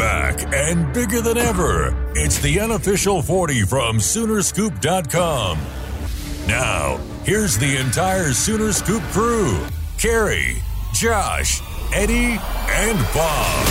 Back and bigger than ever. It's the unofficial 40 from Soonerscoop.com. Now, here's the entire Sooner Scoop crew Carrie, Josh, Eddie, and Bob.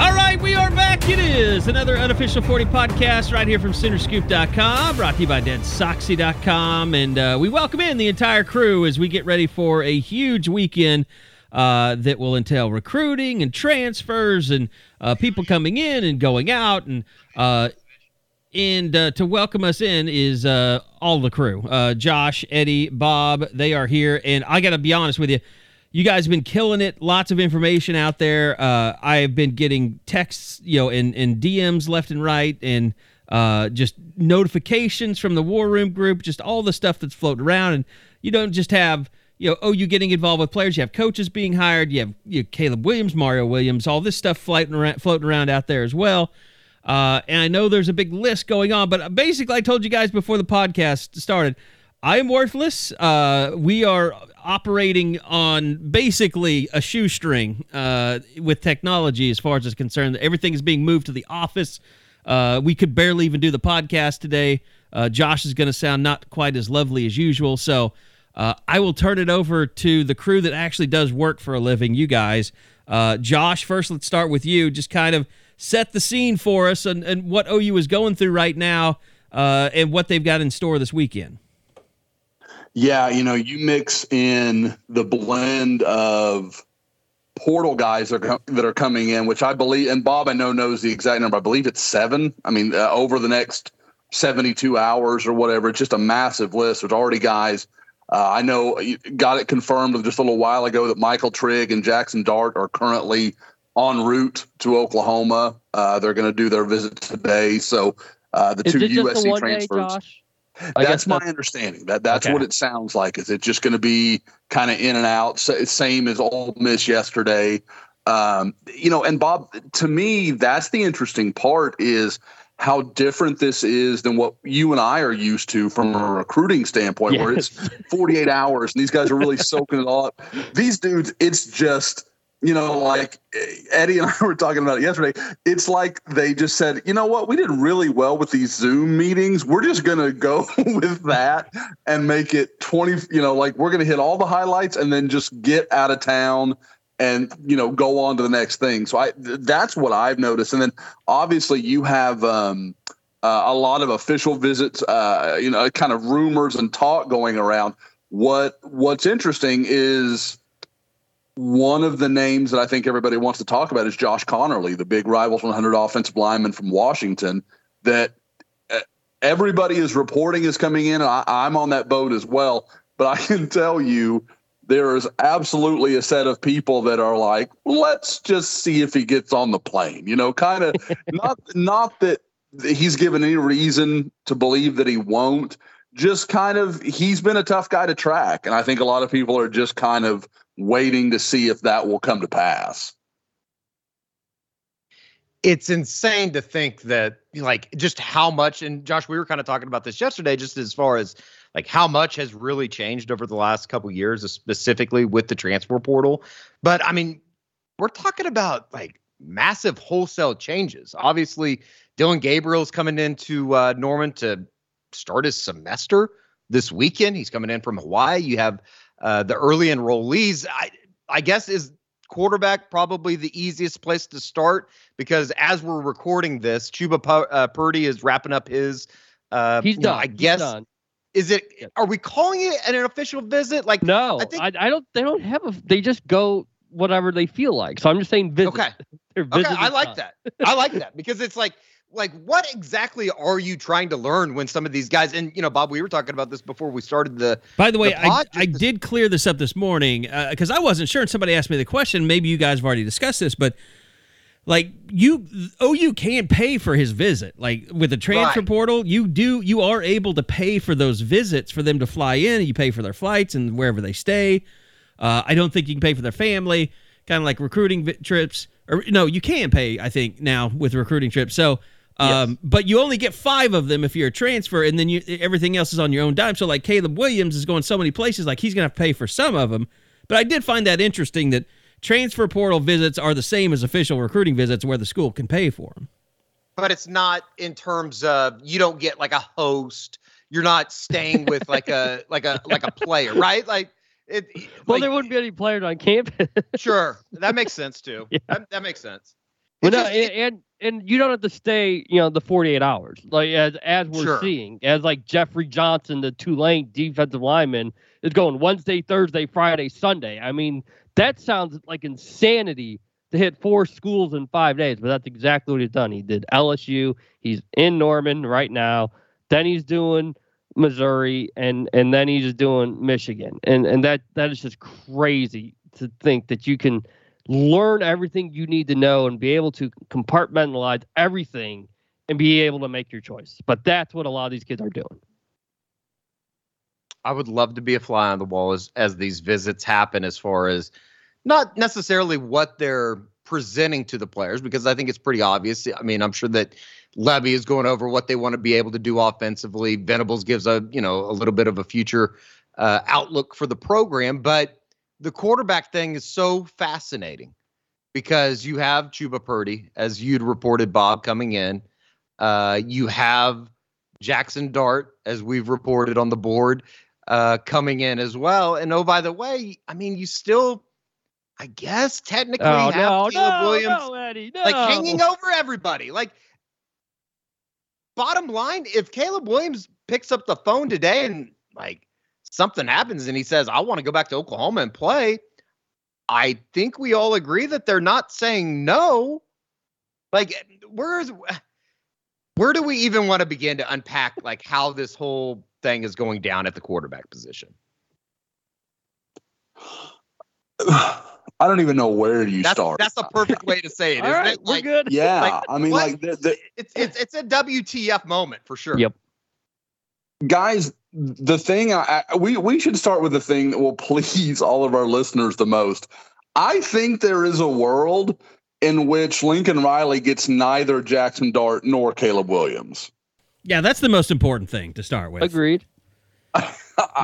All right, we are back. It is another unofficial 40 podcast right here from Soonerscoop.com, brought to you by DeadSoxy.com. And uh, we welcome in the entire crew as we get ready for a huge weekend uh, that will entail recruiting and transfers and uh, people coming in and going out. And uh, and uh, to welcome us in is uh, all the crew uh, Josh, Eddie, Bob. They are here. And I got to be honest with you. You guys have been killing it. Lots of information out there. Uh, I have been getting texts, you know, and, and DMs left and right, and uh, just notifications from the War Room group, just all the stuff that's floating around. And you don't just have, you know, oh, you getting involved with players. You have coaches being hired. You have you Caleb Williams, Mario Williams, all this stuff floating around, floating around out there as well. Uh, and I know there's a big list going on, but basically, I told you guys before the podcast started, I am worthless. Uh, we are operating on basically a shoestring uh, with technology as far as it's concerned. Everything is being moved to the office. Uh, we could barely even do the podcast today. Uh, Josh is going to sound not quite as lovely as usual. So uh, I will turn it over to the crew that actually does work for a living, you guys. Uh, Josh, first, let's start with you. Just kind of set the scene for us and, and what OU is going through right now uh, and what they've got in store this weekend. Yeah, you know, you mix in the blend of portal guys that are, that are coming in, which I believe, and Bob I know knows the exact number. I believe it's seven. I mean, uh, over the next 72 hours or whatever, it's just a massive list. There's already guys. Uh, I know you got it confirmed just a little while ago that Michael Trigg and Jackson Dart are currently en route to Oklahoma. Uh, they're going to do their visit today. So uh, the Is two it just USC the one transfers. day, Josh? I That's my that's- understanding. That that's Okay. what it sounds like. Is it just going to be kind of in and out, same as Ole Miss yesterday? Um, you know, and Bob, to me, that's the interesting part is how different this is than what you and I are used to from a recruiting standpoint, where it's 48 hours and these guys are really soaking it all up. These dudes, it's just you know, like Eddie and I were talking about it yesterday. It's like they just said, you know what, we did really well with these Zoom meetings. We're just going to go with that and make it 20, you know, like we're going to hit all the highlights and then just get out of town and, you know, go on to the next thing. So I, that's what I've noticed. And then obviously you have, um, uh, a lot of official visits, uh, you know, kind of rumors and talk going around. What What's interesting is one of the names that I think everybody wants to talk about is Josh Conerly, the big Rivals 100 offensive lineman from Washington. That uh, everybody is reporting is coming in. I, I'm on that boat as well. But I can tell you, there is absolutely a set of people that are like, let's just see if he gets on the plane. You know, kind of not not that he's given any reason to believe that he won't. Just kind of, he's been a tough guy to track, and I think a lot of people are just kind of waiting to see if that will come to pass. it's insane to think that like just how much and Josh we were kind of talking about this yesterday just as far as like how much has really changed over the last couple years specifically with the transfer portal. But I mean we're talking about like massive wholesale changes. Obviously Dillon Gabriel's coming into uh, Norman to start his semester this weekend. He's coming in from Hawaii. You have uh, the early enrollees. I I guess is quarterback probably the easiest place to start because as we're recording this, Chubba uh, Purdy is wrapping up his. Uh, He's you know, done. I guess. done. Is it? Are we calling it an official visit? Like No, I think I, I don't. They don't have a. They just go. whatever they feel like. So I'm just saying visit. Okay. Okay, I like time. that. I like that because it's like like what exactly are you trying to learn when some of these guys and you know Bob we were talking about this before we started the By the way, the I, I did clear this up this morning because I wasn't sure, and somebody asked me the question. Maybe you guys have already discussed this, but like you, OU can't pay for his visit. Like with the transfer Right. portal, you do you are able to pay for those visits for them to fly in. You pay for their flights and wherever they stay. Uh, I don't think you can pay for their family, kind of like recruiting vi- trips. Or no, you can pay. I think now with recruiting trips. So. Um, But you only get five of them if you're a transfer, and then you everything else is on your own dime. So like Caleb Williams is going so many places, like he's gonna have to pay for some of them. But I did find that interesting that transfer portal visits are the same as official recruiting visits, where the school can pay for them. but it's not in terms of you don't get like a host. You're not staying with like a like a like a player, right? Like it. Well, like, there wouldn't be any players on campus. Sure, that makes sense too. Yeah. That, that makes sense. But It no, just- and, and and you don't have to stay, you know, the 48 hours. Like as as we're Sure. seeing, as like Jeffrey Johnson, the Tulane defensive lineman, is going Wednesday, Thursday, Friday, Sunday. I mean, that sounds like insanity to hit four schools in five days, but that's exactly what he's done. He did LSU. He's in Norman right now. Then he's doing Missouri, and and then he's doing Michigan, and and that that is just crazy to think that you can learn everything you need to know and be able to compartmentalize everything and be able to make your choice. But that's what a lot of these kids are doing. I would love to be a fly on the wall as as these visits happen, as far as not necessarily what they're presenting to the players, because I think it's pretty obvious. I mean, I'm sure that Lebby is going over what they want to be able to do offensively. Venables gives a you know a little bit of a future uh, outlook for the program, but the quarterback thing is so fascinating because you have Chubba Purdy, as you'd reported, Bob, coming in. Uh, you have Jackson Dart, as we've reported on the board, uh, coming in as well. And oh, by the way, I mean, you still, I guess, technically Oh have no, Caleb no, Williams no, Eddie, no. like hanging over everybody. Like, bottom line, if Caleb Williams picks up the phone today and like something happens and he says, I want to go back to Oklahoma and play, I think we all agree that they're not saying no. Like, where's where do we even want to begin to unpack like how this whole thing is going down at the quarterback position? I don't even know where you That's start. that's a perfect way to say it, All isn't right, it? we're good. yeah, like, I mean, what? like the, the it's it's it's a WTF moment for sure. Yep. guys. The thing I, I we we should start with the thing that will please all of our listeners the most. I think there is a world in which Lincoln Riley gets neither Jackson Dart nor Caleb Williams. Yeah, that's the most important thing to start with. Agreed.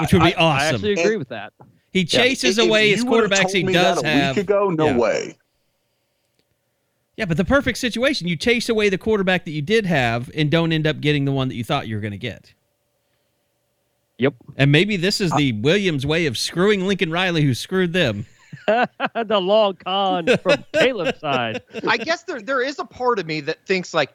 Which would be I awesome. I actually agree with that. he chases If away you his would've quarterbacks told he does that a have. week ago. No Yeah. way. Yeah, but the perfect situation. You chase away the quarterback that you did have and don't end up getting the one that you thought you were going to get. Yep. And maybe this is the Williams way of screwing Lincoln Riley, who screwed them. the long con from Caleb's side. I guess there there is a part of me that thinks like,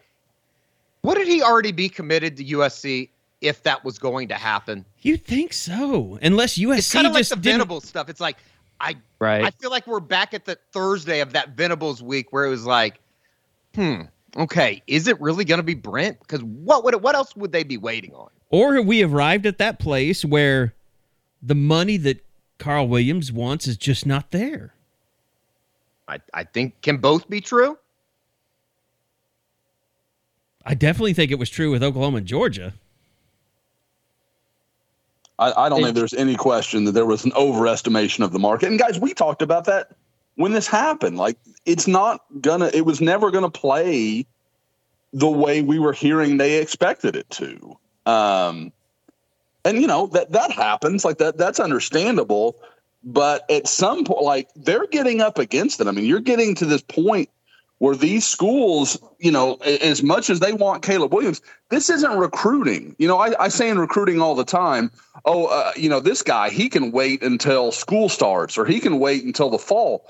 wouldn't he already be committed to USC if that was going to happen? You think so? Unless USC It's kind of like just the didn't. Venables stuff. It's like I Right. I feel like we're back at the Thursday of that Venables week where it was like, hmm, okay, is it really going to be Brent? Because what would it, what else would they be waiting on? Or have we arrived at that place where the money that Carl Williams wants is just not there? I I think can both be true. I definitely think it was true with Oklahoma and Georgia. I, I don't And- think there's any question that there was an overestimation of the market. And guys, we talked about that when this happened. Like, it's not gonna, it was never gonna play the way we were hearing they expected it to. Um, and you know that that happens. Like that, that's understandable. But at some point, like they're getting up against it. I mean, you're getting to this point where these schools, you know, as much as they want Caleb Williams, this isn't recruiting. You know, I, I say in recruiting all the time, oh, uh, you know, this guy, he can wait until school starts or he can wait until the fall.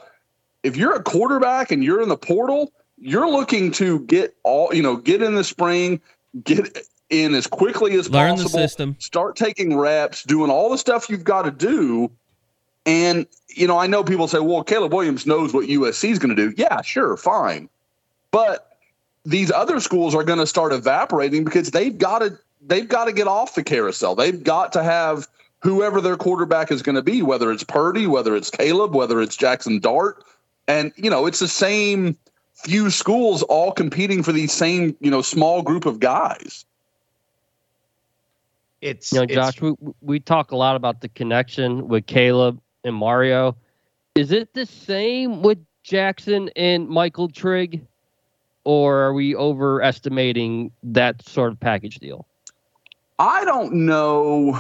If you're a quarterback and you're in the portal, you're looking to get all, you know, get in the spring, get in as quickly as Learn the possible, system. start taking reps, doing all the stuff you've got to do And, you know, I know people say, well, Caleb Williams knows what USC is going to do. Yeah, sure, fine. But these other schools are going to start evaporating because they've got to they've got to get off the carousel. They've got to have whoever their quarterback is going to be, whether it's Purdy, whether it's Caleb, whether it's Jackson Dart. And, you know, it's the same few schools all competing for these same, you know, small group of guys. It's You know, it's- Josh, we, we talk a lot about the connection with Caleb and Mario. Is it the same with Jackson and Michael Trigg, or are we overestimating that sort of package deal? I don't know,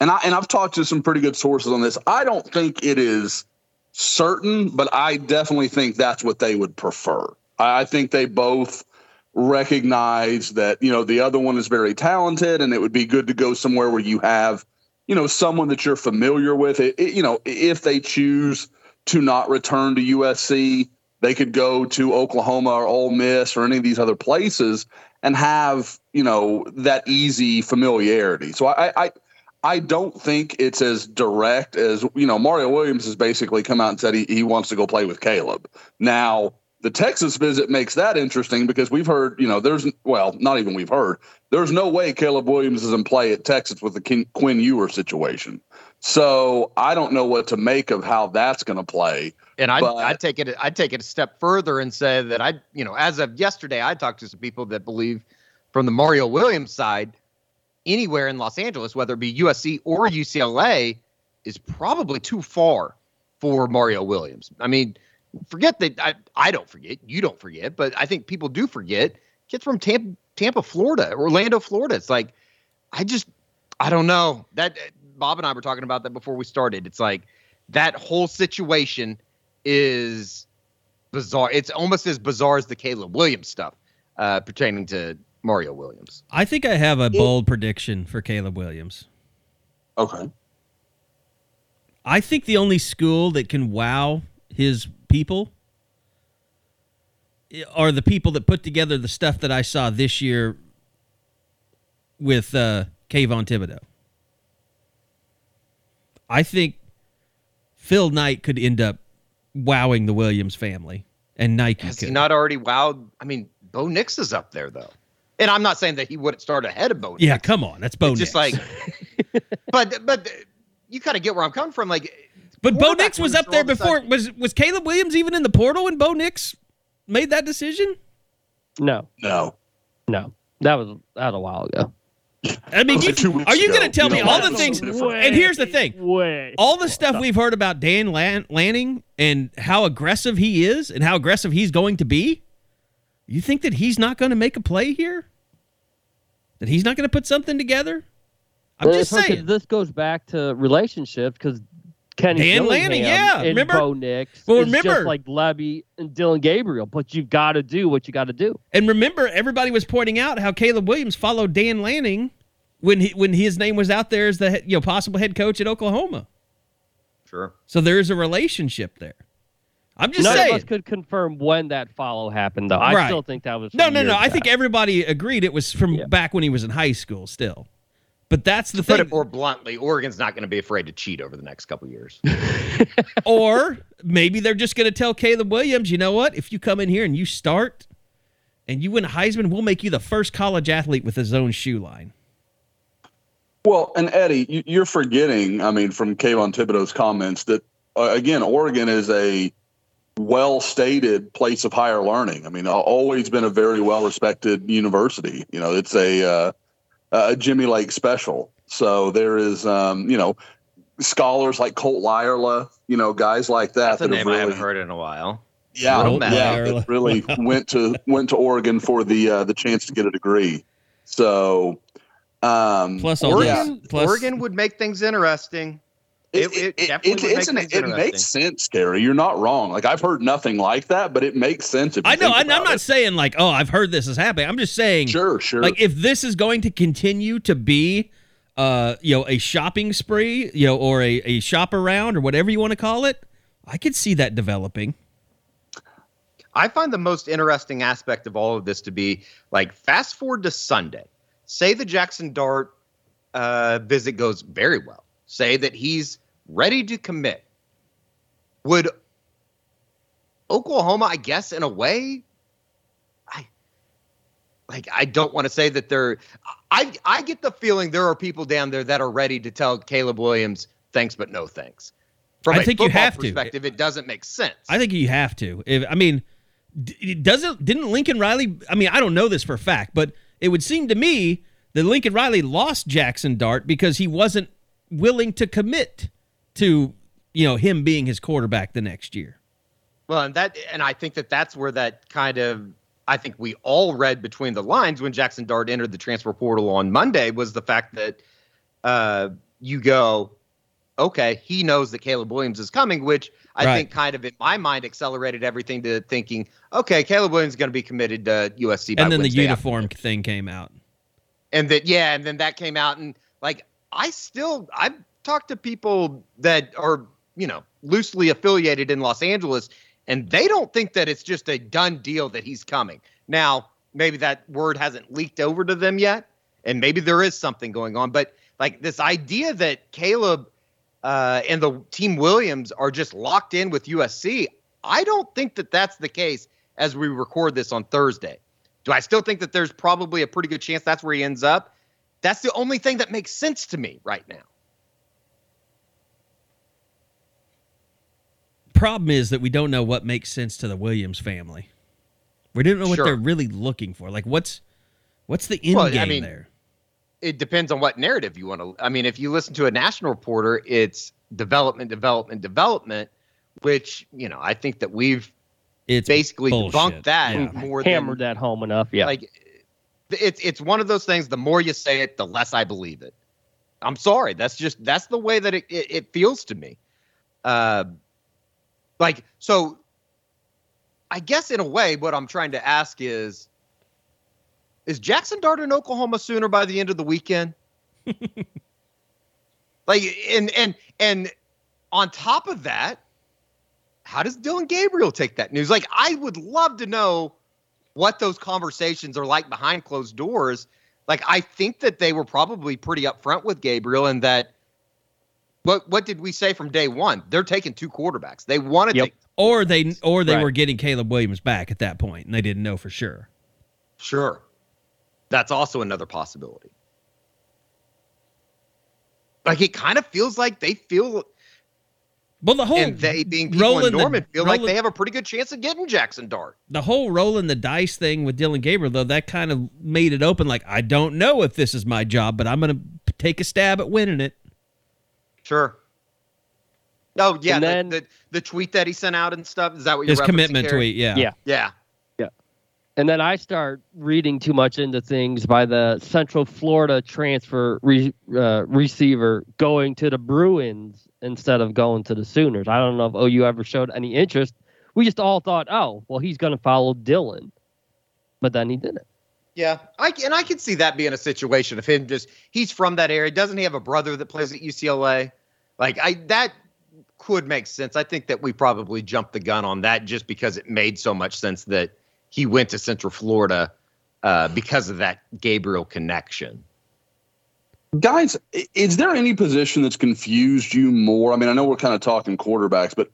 and I and I've talked to some pretty good sources on this. I don't think it is certain, but I definitely think that's what they would prefer. I, I think they both recognize that you know the other one is very talented, and it would be good to go somewhere where you have you know someone that you're familiar with. It, it- you know, if they choose to not return to USC, they could go to Oklahoma or Ole Miss or any of these other places and have you know that easy familiarity. So I I I don't think it's as direct as you know. Mario Williams has basically come out and said he, he wants to go play with Caleb. Now the Texas visit makes that interesting because we've heard you know there's well not even we've heard there's no way Caleb Williams is in play at Texas with the Ken, Quinn Ewer situation. So I don't know what to make of how that's going to play. And I'd, But- I'd take it. I'd take it a step further and say that I, you know, as of yesterday, I talked to some people that believe, from the Mario Williams side, anywhere in Los Angeles, whether it be USC or UCLA, is probably too far for Mario Williams. I mean, forget that. I, I don't forget. You don't forget, but I think people do forget. Kids from Tampa, Tampa, Florida, Orlando, Florida. It's like, I just, I don't know. That Bob and I were talking about that before we started. It's like that whole situation is bizarre. It's almost as bizarre as the Caleb Williams stuff uh, pertaining to Mario Williams. I think I have a bold prediction for Caleb Williams. Okay. I think the only school that can wow his people are the people that put together the stuff that I saw this year with uh, Kayvon Thibodeaux. I think Phil Knight could end up wowing the Williams family, and Nike Has could. he not already wowed? I mean, Bo Nix is up there though, and I'm not saying that he wouldn't start ahead of Bo. yeah, come on, that's Bo It's just like, but but you kind of get where I'm coming from. Like, but Bo Nix was up there all the before. Was was Caleb Williams even in the portal when Bo Nix made that decision? No, No. no, that was that was a while ago. I mean, you, are two are you going to tell You me know, all the things? different. And here's the thing: Way. all the stuff we've heard about Dan Lan- Lanning and how aggressive he is and how aggressive he's going to be. You think that he's not going to make a play here? That he's not going to put something together? I'm Well, just saying. This goes back to relationships because Kenny Dan Dillingham Lanning, yeah, and remember? Bo Nix Well, remember- just like Lebby and Dillon Gabriel. But you've got to do what you got to do. And remember, everybody was pointing out how Caleb Williams followed Dan Lanning when he, when his name was out there as the you know possible head coach at Oklahoma. sure. So there is a relationship there. I'm just None saying. of us could confirm when that follow happened, though. I Right. still think that was No, some no, no. years I think everybody agreed it was from Yeah. back when he was in high school still. But that's the To put thing. it more bluntly, Oregon's not going to be afraid to cheat over the next couple years. or maybe they're just going to tell Caleb Williams, you know what? If you come in here and you start and you win a Heisman, we'll make you the first college athlete with his own shoe line. Well, and Eddie, you, you're forgetting, I mean, from Kayvon Thibodeaux's comments that, uh, again, Oregon is a well stated place of higher learning. I mean, always been a very well respected university. You know, it's a, uh, a Jimmy Lake special. So there is, um, you know, scholars like Colt Lyerla, you know, guys like that That's a that have name I haven't heard in a while. yeah, Little yeah, Lyerla. that really went to went to Oregon for the uh, the chance to get a degree. So, um, Plus all Oregon, this. Plus, Oregon would make things interesting. It- it definitely would it's make an- it makes sense, Gary. You're not wrong. Like I've heard nothing like that, but it makes sense. If you I know. think I'm, I'm not it. saying like, oh, I've heard this is happening. I'm just saying, Sure, sure. like, if this is going to continue to be, uh, you know, a shopping spree, you know, or a, a shop around or whatever you want to call it, I could see that developing. I find the most interesting aspect of all of this to be like fast forward to Sunday. Say the Jackson Dart uh, visit goes very well. Say that he's ready to commit, would Oklahoma, I guess, in a way, I like I don't want to say that they're I I get the feeling there are people down there that are ready to tell Caleb Williams thanks but no thanks. From I a think you have to. perspective, it doesn't make sense. I think you have to. If I mean, doesn't didn't Lincoln Riley? I mean, I don't know this for a fact, but it would seem to me that Lincoln Riley lost Jackson Dart because he wasn't willing to commit to you know him being his quarterback the next year. Well, and that, and I think that that's where that kind of, I think we all read between the lines when Jackson Dart entered the transfer portal on Monday was the fact that uh, you go, okay, he knows that Caleb Williams is coming, which I Right. think kind of in my mind accelerated everything to thinking, okay, Caleb Williams is going to be committed to USC. by And then the uniform afternoon. thing came out. and that yeah, and then that came out, and like I still I've talked to people that are you know loosely affiliated in Los Angeles, and they don't think that it's just a done deal that he's coming. Now maybe that word hasn't leaked over to them yet, and maybe there is something going on, but like this idea that Caleb uh, and the team Williams are just locked in with USC, I don't think that that's the case as we record this on Thursday. Do I still think that there's probably a pretty good chance that's where he ends up? That's the only thing that makes sense to me right now. Problem is that we don't know what makes sense to the Williams family. We don't know what Sure. they're really looking for. Like what's what's the end Well, I game mean, there? It depends on what narrative you want to. I mean, if you listen to a national reporter, it's development, development, development, which you know I think that we've It's basically bullshit. debunked that Yeah. more Hammered than that home enough. Yeah. like it's it's one of those things. The more you say it, the less I believe it. I'm sorry. That's just that's the way that it it, it feels to me. Uh, like so. I guess in a way, what I'm trying to ask is, is Jackson Dart in Oklahoma sooner by the end of the weekend? like and and and on top of that, how does Dillon Gabriel take that news? Like, I would love to know what those conversations are like behind closed doors. Like, I think that they were probably pretty upfront with Gabriel and that. What what did we say from day one? They're taking two quarterbacks. They wanted Yep. to Or they or they Right. were getting Caleb Williams back at that point and they didn't know for sure. Sure. That's also another possibility. Like it kind of feels like they feel Well, the whole and they being people in rolling the- Norman feel like they have a pretty good chance of getting Jackson Dart. the whole rolling the dice thing with Dillon Gabriel though that kind of made it open like I don't know if this is my job, but I'm going to take a stab at winning it. Sure. Oh yeah, And the, then- the the tweet that he sent out and stuff. Is that what you're His commitment Gary? tweet, yeah. Yeah. Yeah. And then I start reading too much into things by the Central Florida transfer re, uh, receiver going to the Bruins instead of going to the Sooners. I don't know if OU ever showed any interest. We just all thought, oh, well, he's going to follow Dillon. But then he didn't. Yeah, I and I can see that being a situation of him just he's from that area. Doesn't he have a brother that plays at UCLA? Like I that could make sense. I think that we probably jumped the gun on that just because it made so much sense that he went to Central Florida uh, because of that Gabriel connection. Guys, is there any position that's confused you more? I mean, I know we're kind of talking quarterbacks, but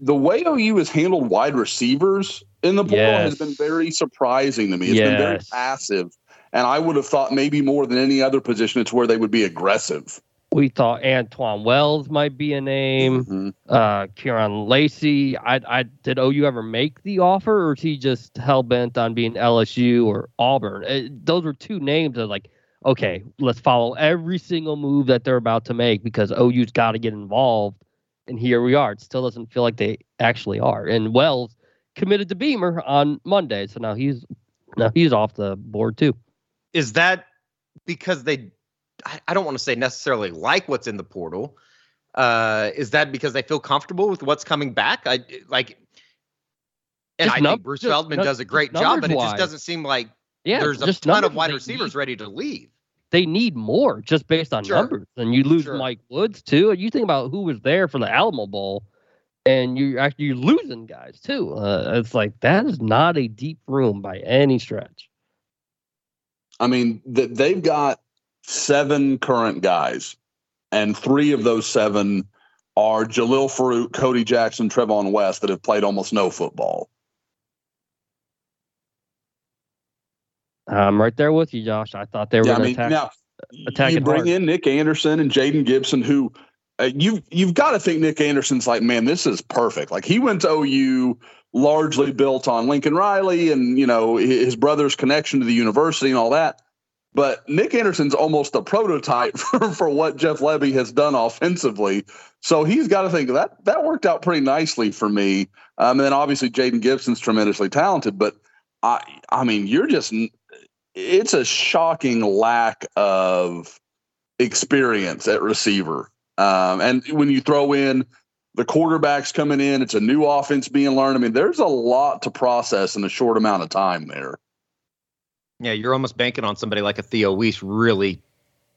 the way OU has handled wide receivers in the portal has been very surprising to me. It's been very passive. And I would have thought maybe more than any other position, it's where they would be aggressive. We thought Antwane Wells might be a name. Mhm. Uh, Kyren Lacy. I, I did OU ever make the offer, or is he just hell bent on being LSU or Auburn? Uh those were two names that like, okay, let's follow every single move that they're about to make because OU's got to get involved. And here we are. It still doesn't feel like they actually are. And Wells committed to Beamer on Monday, so now he's now he's off the board too. Is that because they? I, I don't want to say necessarily like what's in the portal. Uh, is that because they feel comfortable with what's coming back? I like, and Just I num- think Bruce just Feldman num- does a great job, but it just doesn't seem like Yeah, there's a just ton of wide receivers need. ready to leave. they need more just based on Sure. numbers. And you lose Sure. Mike Woods too. And you think about who was there for the Alamo Bowl, and you actually you're losing guys too. Uh, it's like that is not a deep room by any stretch. I mean, th- they've got seven current guys, and three of those seven are Jalil Farooq, Cody Jackson, Trevon West that have played almost no football. I'm right there with you, Josh. I thought they were Yeah, going mean, to attack. now attack you bring hard. in Nick Anderson and Jayden Gibson, who uh, you've you've got to think Nick Anderson's like, man, this is perfect. Like he went to OU largely built on Lincoln Riley and you know his brother's connection to the university and all that. But Nick Anderson's almost a prototype for, for what Jeff Lebby has done offensively. So he's got to think that that worked out pretty nicely for me. Um, and then obviously Jayden Gibson's tremendously talented, but I I mean you're just it's a shocking lack of experience at receiver. Um, and when you throw in the quarterbacks coming in, it's a new offense being learned. I mean, there's a lot to process in a short amount of time there. Yeah, you're almost banking on somebody like a Theo Wease really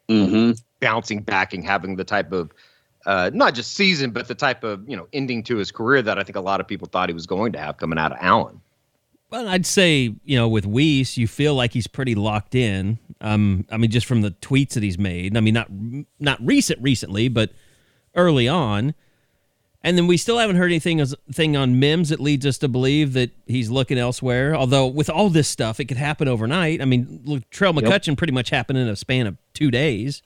Mm-hmm. bouncing back and having the type of uh, not just season, but the type of you know ending to his career that I think a lot of people thought he was going to have coming out of Allen. Well, I'd say you know with Wease, you feel like he's pretty locked in. Um, I mean, just from the tweets that he's made. I mean, not not recent recently, but early on. And then we still haven't heard anything as- thing on Mims that leads us to believe that he's looking elsewhere. Although with all this stuff, it could happen overnight. I mean, look, Trail McCutcheon pretty much happened in a span of two days.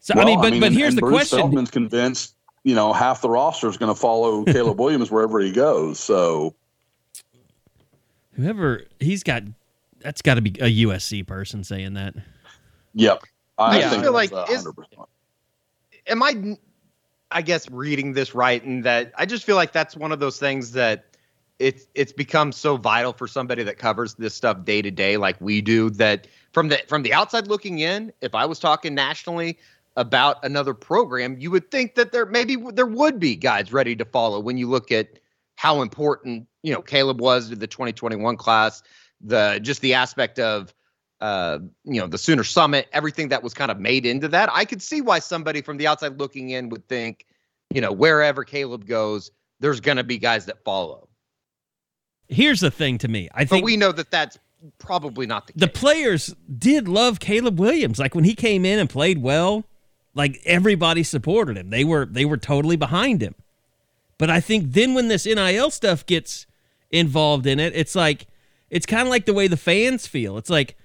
So I mean, but but here's and the Bruce question: Feldman's convinced, you know, half the roster is going to follow Caleb Williams wherever he goes. So Whoever he's got, that's got to be a USC person saying that. Yep. I Yeah, I think feel like is- 100%. am I I guess reading this right and that I just feel like that's one of those things that it's it's become so vital for somebody that covers this stuff day to day like we do that from the from the outside looking in if I was talking nationally about another program you would think that there maybe there would be guys ready to follow when you look at how important you know Caleb was to the 2021 class the just the aspect of uh, you know, the Sooner Summit, everything that was kind of made into that. I could see why somebody from the outside looking in would think, you know, wherever Caleb goes, there's going to be guys that follow. Here's the thing to me. I But think we know that that's probably not the case. the players did love Caleb Williams. Like when he came in and played well, like everybody supported him. They were they were totally behind him. But I think then when this NIL stuff gets involved in it, it's like it's kind of like the way the fans feel. It's like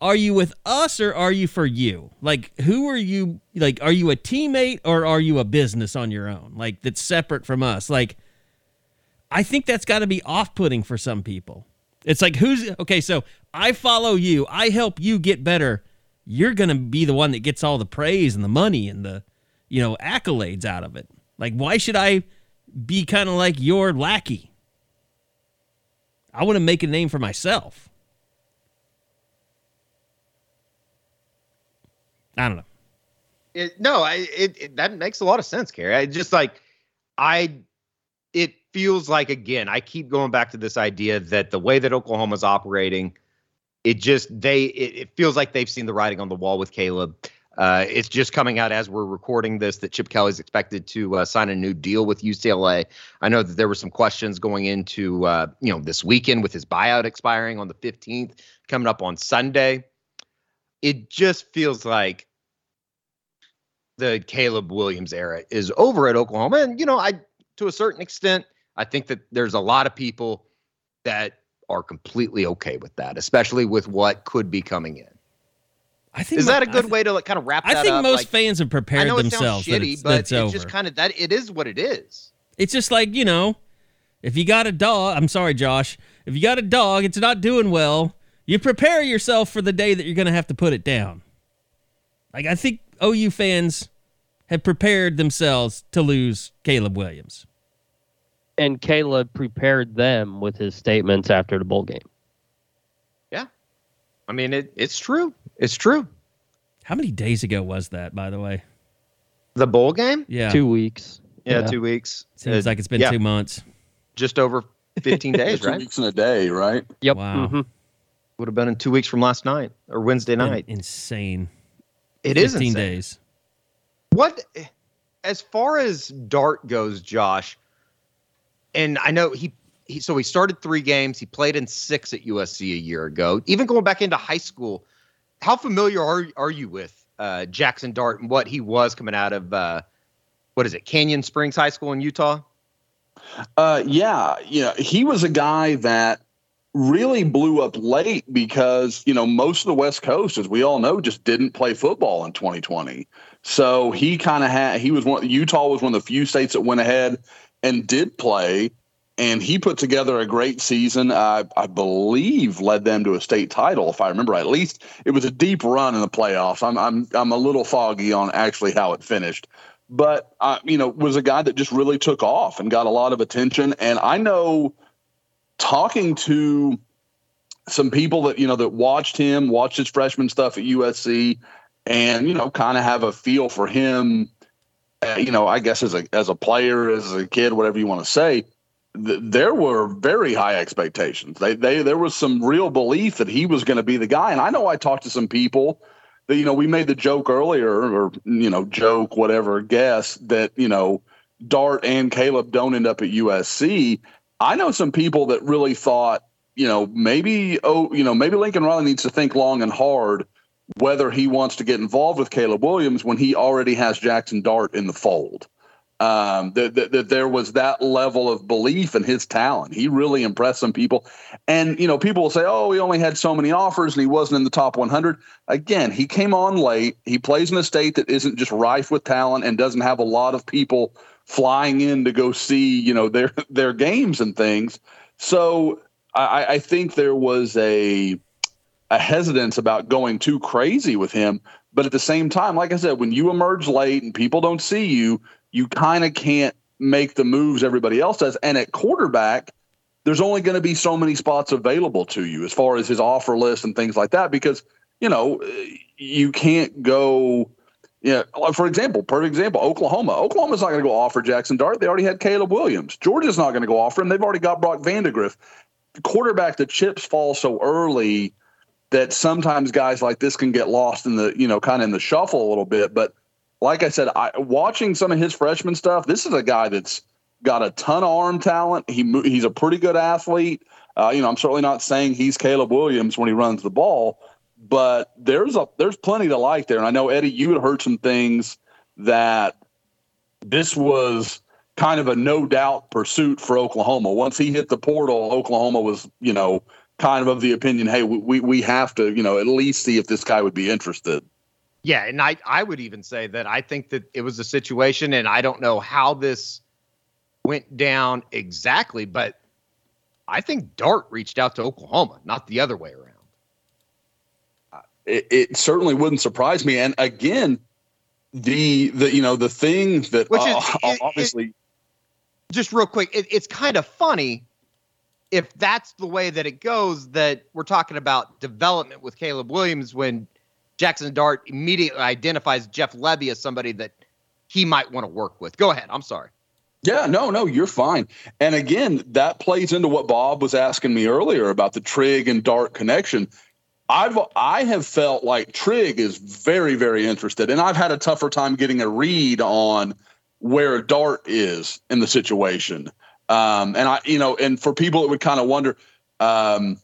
are you with us or are you for you? Like who are you like are you a teammate or are you a business on your own? Like that's separate from us. Like I think that's got to be off-putting for some people. It's like who's okay, so I follow you, I help you get better. You're going to be the one that gets all the praise and the money and the you know accolades out of it. Like why should I be kind of like your lackey? I want to make a name for myself. I don't know. It, no, I it, it that makes a lot of sense, Carrie. I just like I it feels like again, I keep going back to this idea that the way that Oklahoma's operating, it just they it, it feels like they've seen the writing on the wall with Caleb. Uh, it's just coming out as we're recording this that Chip Kelly's expected to uh, sign a new deal with UCLA. I know that there were some questions going into uh, you know this weekend with his buyout expiring on the 15th, coming up on Sunday. It just feels like the Caleb Williams era is over at Oklahoma. And, you know, I, to a certain extent, I think that there's a lot of people that are completely okay with that, especially with what could be coming in. I think Is mo- that a good th- way to like kind of wrap? I think up? most Like, fans have I prepared it sounds that shitty, it's, but it's it's just kind of that it is what it is. It's just like, you know, if you got a dog, I'm sorry, Josh, if you got a dog, it's not doing well, you prepare yourself for the day that you're going to have to put it down. Like, I think OU fans have prepared themselves to lose Caleb Williams. and Caleb prepared them with his statements after the bowl game. Yeah. I mean, it, it's true. It's true. How many days ago was that, by the way? The bowl game? Yeah. Two weeks. Yeah, two weeks. Seems Uh, like it's been yeah, two months. just over 15 days, Two right? weeks in a day, right? Yep. Wow. mhm. Would have been in two weeks from last night or Wednesday Been night. Insane. It is 15 days. What, as far as Dart goes, Josh, and I know he, he, so he started three games. He played in six at USC a year ago. Even going back into high school, how familiar are are you with uh, Jackson Dart and what he was coming out of uh, what is it, Canyon Springs High School in Utah? Uh, yeah, you know, he was a guy that really blew up late because you know most of the West Coast, as we all know, just didn't play football in 2020. So he kind of had he was one. Utah was one of the few states that went ahead and did play, and he put together a great season. I, I believe led them to a state title, if I remember right. At least it was a deep run in the playoffs. I'm I'm I'm a little foggy on actually how it finished, but uh, you know was a guy that just really took off and got a lot of attention. And I know talking to some people that you know that watched him, watched his freshman stuff at USC, and you know kind of have a feel for him. Uh, you know, I guess as a as a player, as a kid, whatever you want to say, th- there were very high expectations. They they there was some real belief that he was going to be the guy. And I know I talked to some people that you know we made the joke earlier, or you know joke whatever guess that you know Dart and Caleb don't end up at USC. I know some people that really thought, you know, maybe oh, you know, maybe Lincoln Riley needs to think long and hard whether he wants to get involved with Caleb Williams when he already has Jackson Dart in the fold. Um, that, that, that there was that level of belief in his talent. He really impressed some people. And, you know, people will say, oh, he only had so many offers and he wasn't in the top 100. Again, he came on late. He plays in a state that isn't just rife with talent and doesn't have a lot of people flying in to go see, you know, their their games and things. So I, I think there was a a hesitance about going too crazy with him. But at the same time, like I said, when you emerge late and people don't see you, you kind of can't make the moves everybody else does. And at quarterback, there's only going to be so many spots available to you as far as his offer list and things like that because, you know, you can't go yeah, for example, perfect example, Oklahoma. Oklahoma's not going to go offer Jackson Dart. They already had Caleb Williams. Georgia's not going to go offer him. They've already got Brock Vandagriff. Quarterback, the chips fall so early that sometimes guys like this can get lost in the, you know, kind of in the shuffle a little bit. But like I said, I, watching some of his freshman stuff, this is a guy that's got a ton of arm talent. He he's a pretty good athlete. Uh, you know, I'm certainly not saying he's Caleb Williams when he runs the ball, but there's a there's plenty to like there. And I know Eddie, you had heard some things that this was kind of a no doubt pursuit for Oklahoma. Once he hit the portal, Oklahoma was, you know, kind of of the opinion, hey, we we have to, you know, at least see if this guy would be interested. Yeah, and I I would even say that I think that it was a situation, and I don't know how this went down exactly, but I think Dart reached out to Oklahoma, not the other way around it, it, certainly wouldn't surprise me. And again, the the you know the thing that Which is, uh, it, obviously, it, just real quick, it's kind of funny if that's the way that it goes. That we're talking about development with Caleb Williams when Jackson Dart immediately identifies Jeff Lebby as somebody that he might want to work with. Go ahead. I'm sorry. Yeah, no, no, you're fine. And again, that plays into what Bob was asking me earlier about the Trigg and Dart connection. I've I have felt like Trigg is very very interested, and I've had a tougher time getting a read on where Dart is in the situation. Um, and I, you know, and for people that would kind of wonder, um,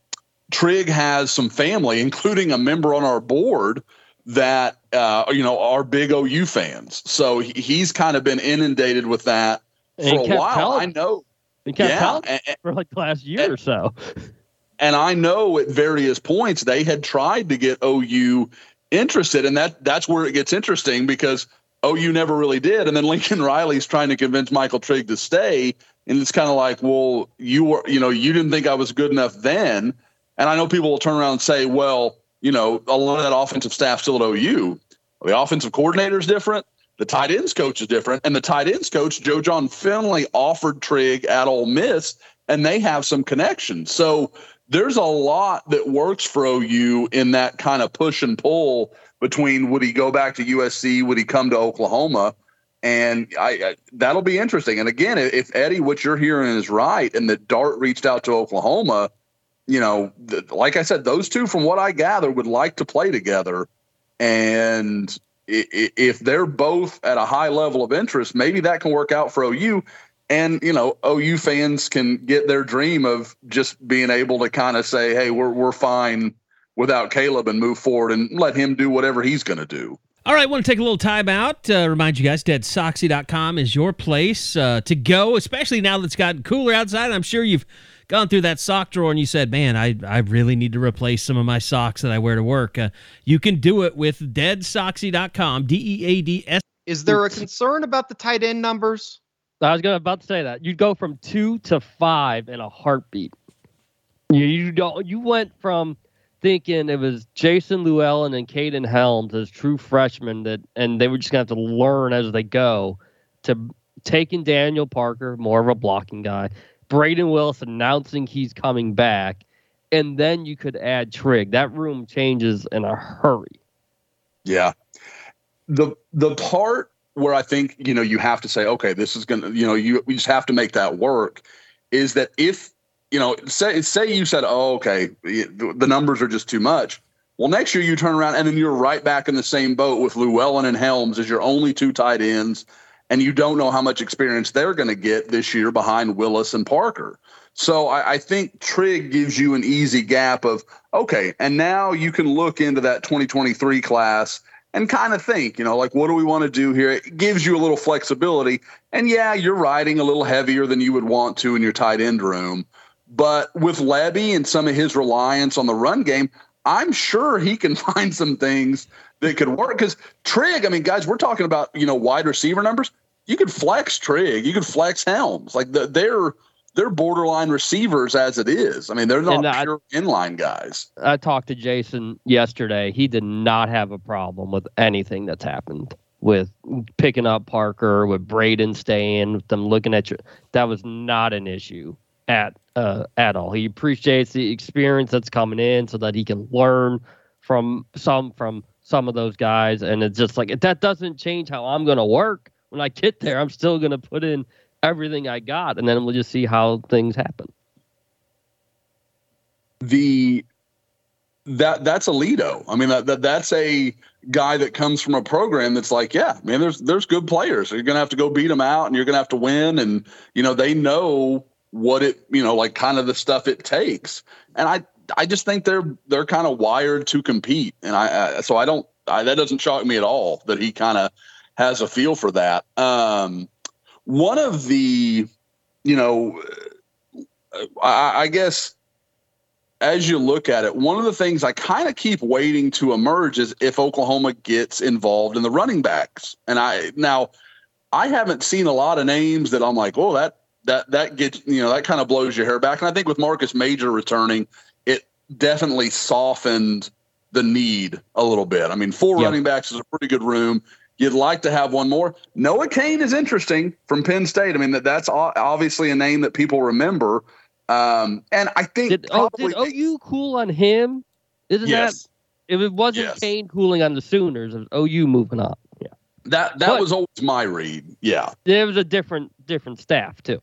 Trigg has some family, including a member on our board that uh, you know are big OU fans. So he, he's kind of been inundated with that for and a while. I know. And yeah, and, for like the last year and, or so. And I know at various points they had tried to get OU interested, and that that's where it gets interesting because OU never really did. And then Lincoln Riley's trying to convince Michael Trigg to stay, and it's kind of like, well, you were, you know, you didn't think I was good enough then. And I know people will turn around and say, well, you know, a lot of that offensive staff still at OU. The offensive coordinator is different. The tight ends coach is different, and the tight ends coach Joe Jon Finley offered Trigg at Ole Miss, and they have some connections. So there's a lot that works for OU in that kind of push and pull between would he go back to USC, would he come to Oklahoma? And I, I, that'll be interesting. And again, if Eddie, what you're hearing is right, and that Dart reached out to Oklahoma, you know, th- like I said, those two, from what I gather, would like to play together. And if they're both at a high level of interest, maybe that can work out for OU and you know OU fans can get their dream of just being able to kind of say, "Hey, we're we're fine without Caleb and move forward and let him do whatever he's going to do." All right, want to take a little time out. Uh, remind you guys, deadsoxy.com is your place uh, to go, especially now that it's gotten cooler outside. I'm sure you've gone through that sock drawer and you said, man, I, I really need to replace some of my socks that I wear to work. Uh, you can do it with deadsoxy.com, D E A D S. Is there a concern about the tight end numbers? I was about to say that you'd go from two to five in a heartbeat. You, you don't. You went from thinking it was Jason Llewellyn and Kaden Helms as true freshmen that, and they were just gonna have to learn as they go, to taking Daniel Parker, more of a blocking guy, Brayden Willis announcing he's coming back, and then you could add Trigg. That room changes in a hurry. Yeah. The the part where I think, you know, you have to say, okay, this is gonna, you know, you, you just have to make that work, is that if, you know, say say you said, oh, okay, the, the numbers are just too much. Well, next year you turn around and then you're right back in the same boat with Llewellyn and Helms as your only two tight ends, and you don't know how much experience they're going to get this year behind Willis and Parker. So I, I, think Trigg gives you an easy gap of okay, and now you can look into that 2023 class and kind of think, you know, like what do we want to do here? It gives you a little flexibility. And yeah, you're riding a little heavier than you would want to in your tight end room. But with Lebby and some of his reliance on the run game, I'm sure he can find some things that could work. Because Trigg, I mean, guys, we're talking about, you know, wide receiver numbers. You could flex Trigg, you could flex Helms. Like the, they're they're borderline receivers as it is. I mean, they're not And I- pure inline guys. I talked to Jason yesterday. He did not have a problem with anything that's happened with picking up Parker, with Brayden staying, with them looking at you. That was not an issue at uh, at all. He appreciates the experience that's coming in so that he can learn from some from some of those guys. And it's just like that doesn't change how I'm going to work when I get there. I'm still going to put in everything I got, and then we'll just see how things happen. the that that's Aledo. I mean that, that that's a guy that comes from a program that's like, yeah, man, there's there's good players. You're gonna have to go beat them out, and you're gonna have to win, and you know they know what it you know like kind of the stuff it takes. And I I just think they're they're kind of wired to compete, and I, I so I don't I, that doesn't shock me at all that he kind of has a feel for that. Um, one of the you know uh, I, I guess as you look at it, one of the things I kind of keep waiting to emerge is if Oklahoma gets involved in the running backs. And I now I haven't seen a lot of names that I'm like, oh, that that that gets you know that kind of blows your hair back. And I think with Marcus Major returning, it definitely softened the need a little bit. I mean, four Yeah. running backs is a pretty good room. You'd like to have one more. Noah Cain is interesting from Penn State. I mean, that that's obviously a name that people remember. Um, and I think Did, oh, probably did OU cool on him? Isn't yes, that if it wasn't Yes. Cain cooling on the Sooners, it was OU moving on. Yeah, that that But- was always my read. Yeah, there was a different different staff too.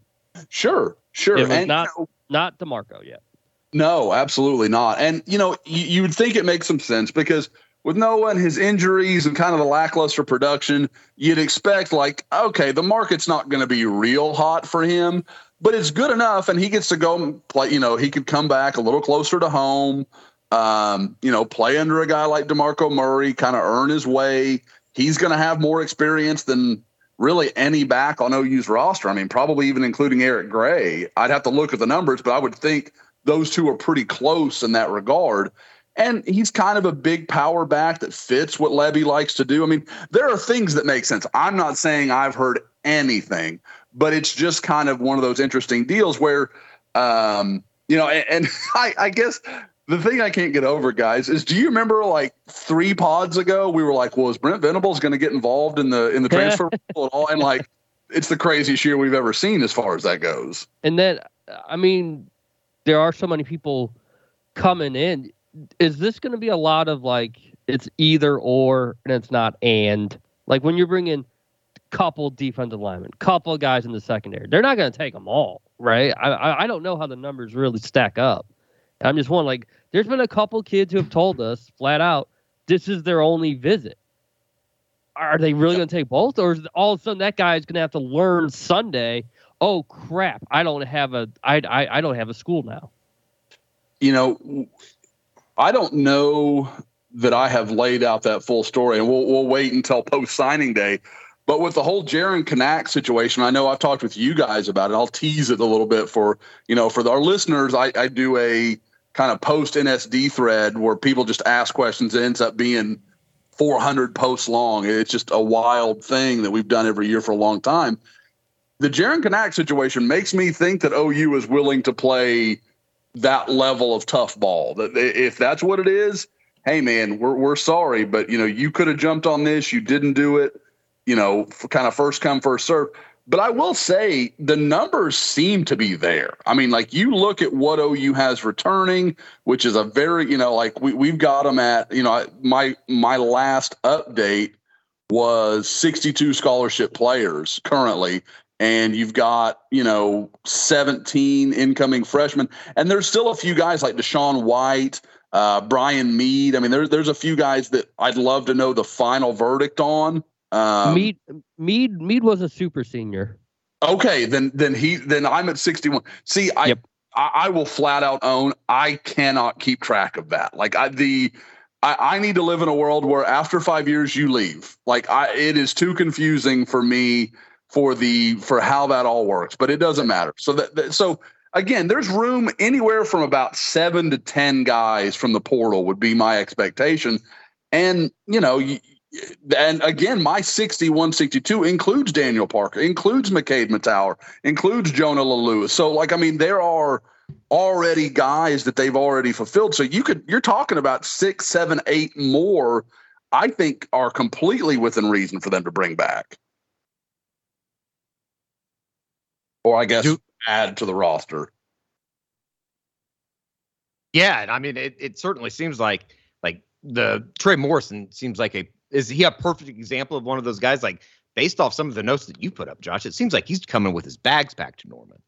sure, sure. And, not- you know, Not Demarco yet. No, absolutely not. And you know, you, you would think it makes some sense because with Noah and his injuries and kind of the lackluster production, you'd expect like, okay, the market's not going to be real hot for him, but it's good enough, and he gets to go play. You know, he could come back a little closer to home. Um, you know, play under a guy like Demarco Murray, kind of earn his way. He's going to have more experience than really any back on OU's roster. I mean, probably even including Eric Gray. I'd have to look at the numbers, but I would think those two are pretty close in that regard. And he's kind of a big power back that fits what Lebby likes to do. I mean, there are things that make sense. I'm not saying I've heard anything, but it's just kind of one of those interesting deals where, um, you know, and, and I, I guess the thing I can't get over, guys, is do you remember like three pods ago we were like, well, is Brent Venables going to get involved in the in the transfer at all? And like, it's the craziest year we've ever seen as far as that goes. And then, I mean, there are so many people coming in. Is this going to be a lot of like it's either or and it's not and? Like when you're bringing couple defensive linemen, couple guys in the secondary, they're not going to take them all, right? I, I don't know how the numbers really stack up. I'm just one like, there's been a couple kids who have told us flat out this is their only visit. Are they really going to take both, or is all of a sudden that guy is going to have to learn Sunday? Oh crap! I don't have a I, I I don't have a school now. you know, I don't know that I have laid out that full story, and we'll we'll wait until post signing day. But with the whole Jaren Kanak situation, I know I've talked with you guys about it. I'll tease it a little bit for you know for our listeners. I, I do a kind of post NSD thread where people just ask questions. It ends up being 400 posts long. It's just a wild thing that we've done every year for a long time. The Jaren Kanak situation makes me think that OU is willing to play that level of tough ball. If that's what it is, hey man, we're we're sorry, but you know you could have jumped on this, you didn't do it. You know, kind of first come first serve. But I will say the numbers seem to be there. I mean, like you look at what OU has returning, which is a very, you know, like we we've got them at, you know, my my last update was 62 scholarship players currently and you've got you know 17 incoming freshmen and there's still a few guys like deshaun white uh, brian mead i mean there, there's a few guys that i'd love to know the final verdict on. Um, Mead Mead Mead was a super senior. okay then then he then i'm at 61 see i Yep. I, I will flat out own i cannot keep track of that. Like i the I, I need to live in a world where after five years you leave. Like i it is too confusing for me for the for how that all works but it doesn't matter. So that, that so again there's room anywhere from about seven to ten guys from the portal would be my expectation. And you know and again my 61 62 includes daniel parker includes mccabe matower includes jonah lewis so like i mean there are already guys that they've already fulfilled. So you could you're talking about six seven eight more i think are completely within reason for them to bring back or I guess Do- add to the roster. Yeah, and I mean it, it certainly seems like like the Trey Morrison seems like a is he a perfect example of one of those guys like based off some of the notes that you put up, Josh, it seems like he's coming with his bags packed to Norman.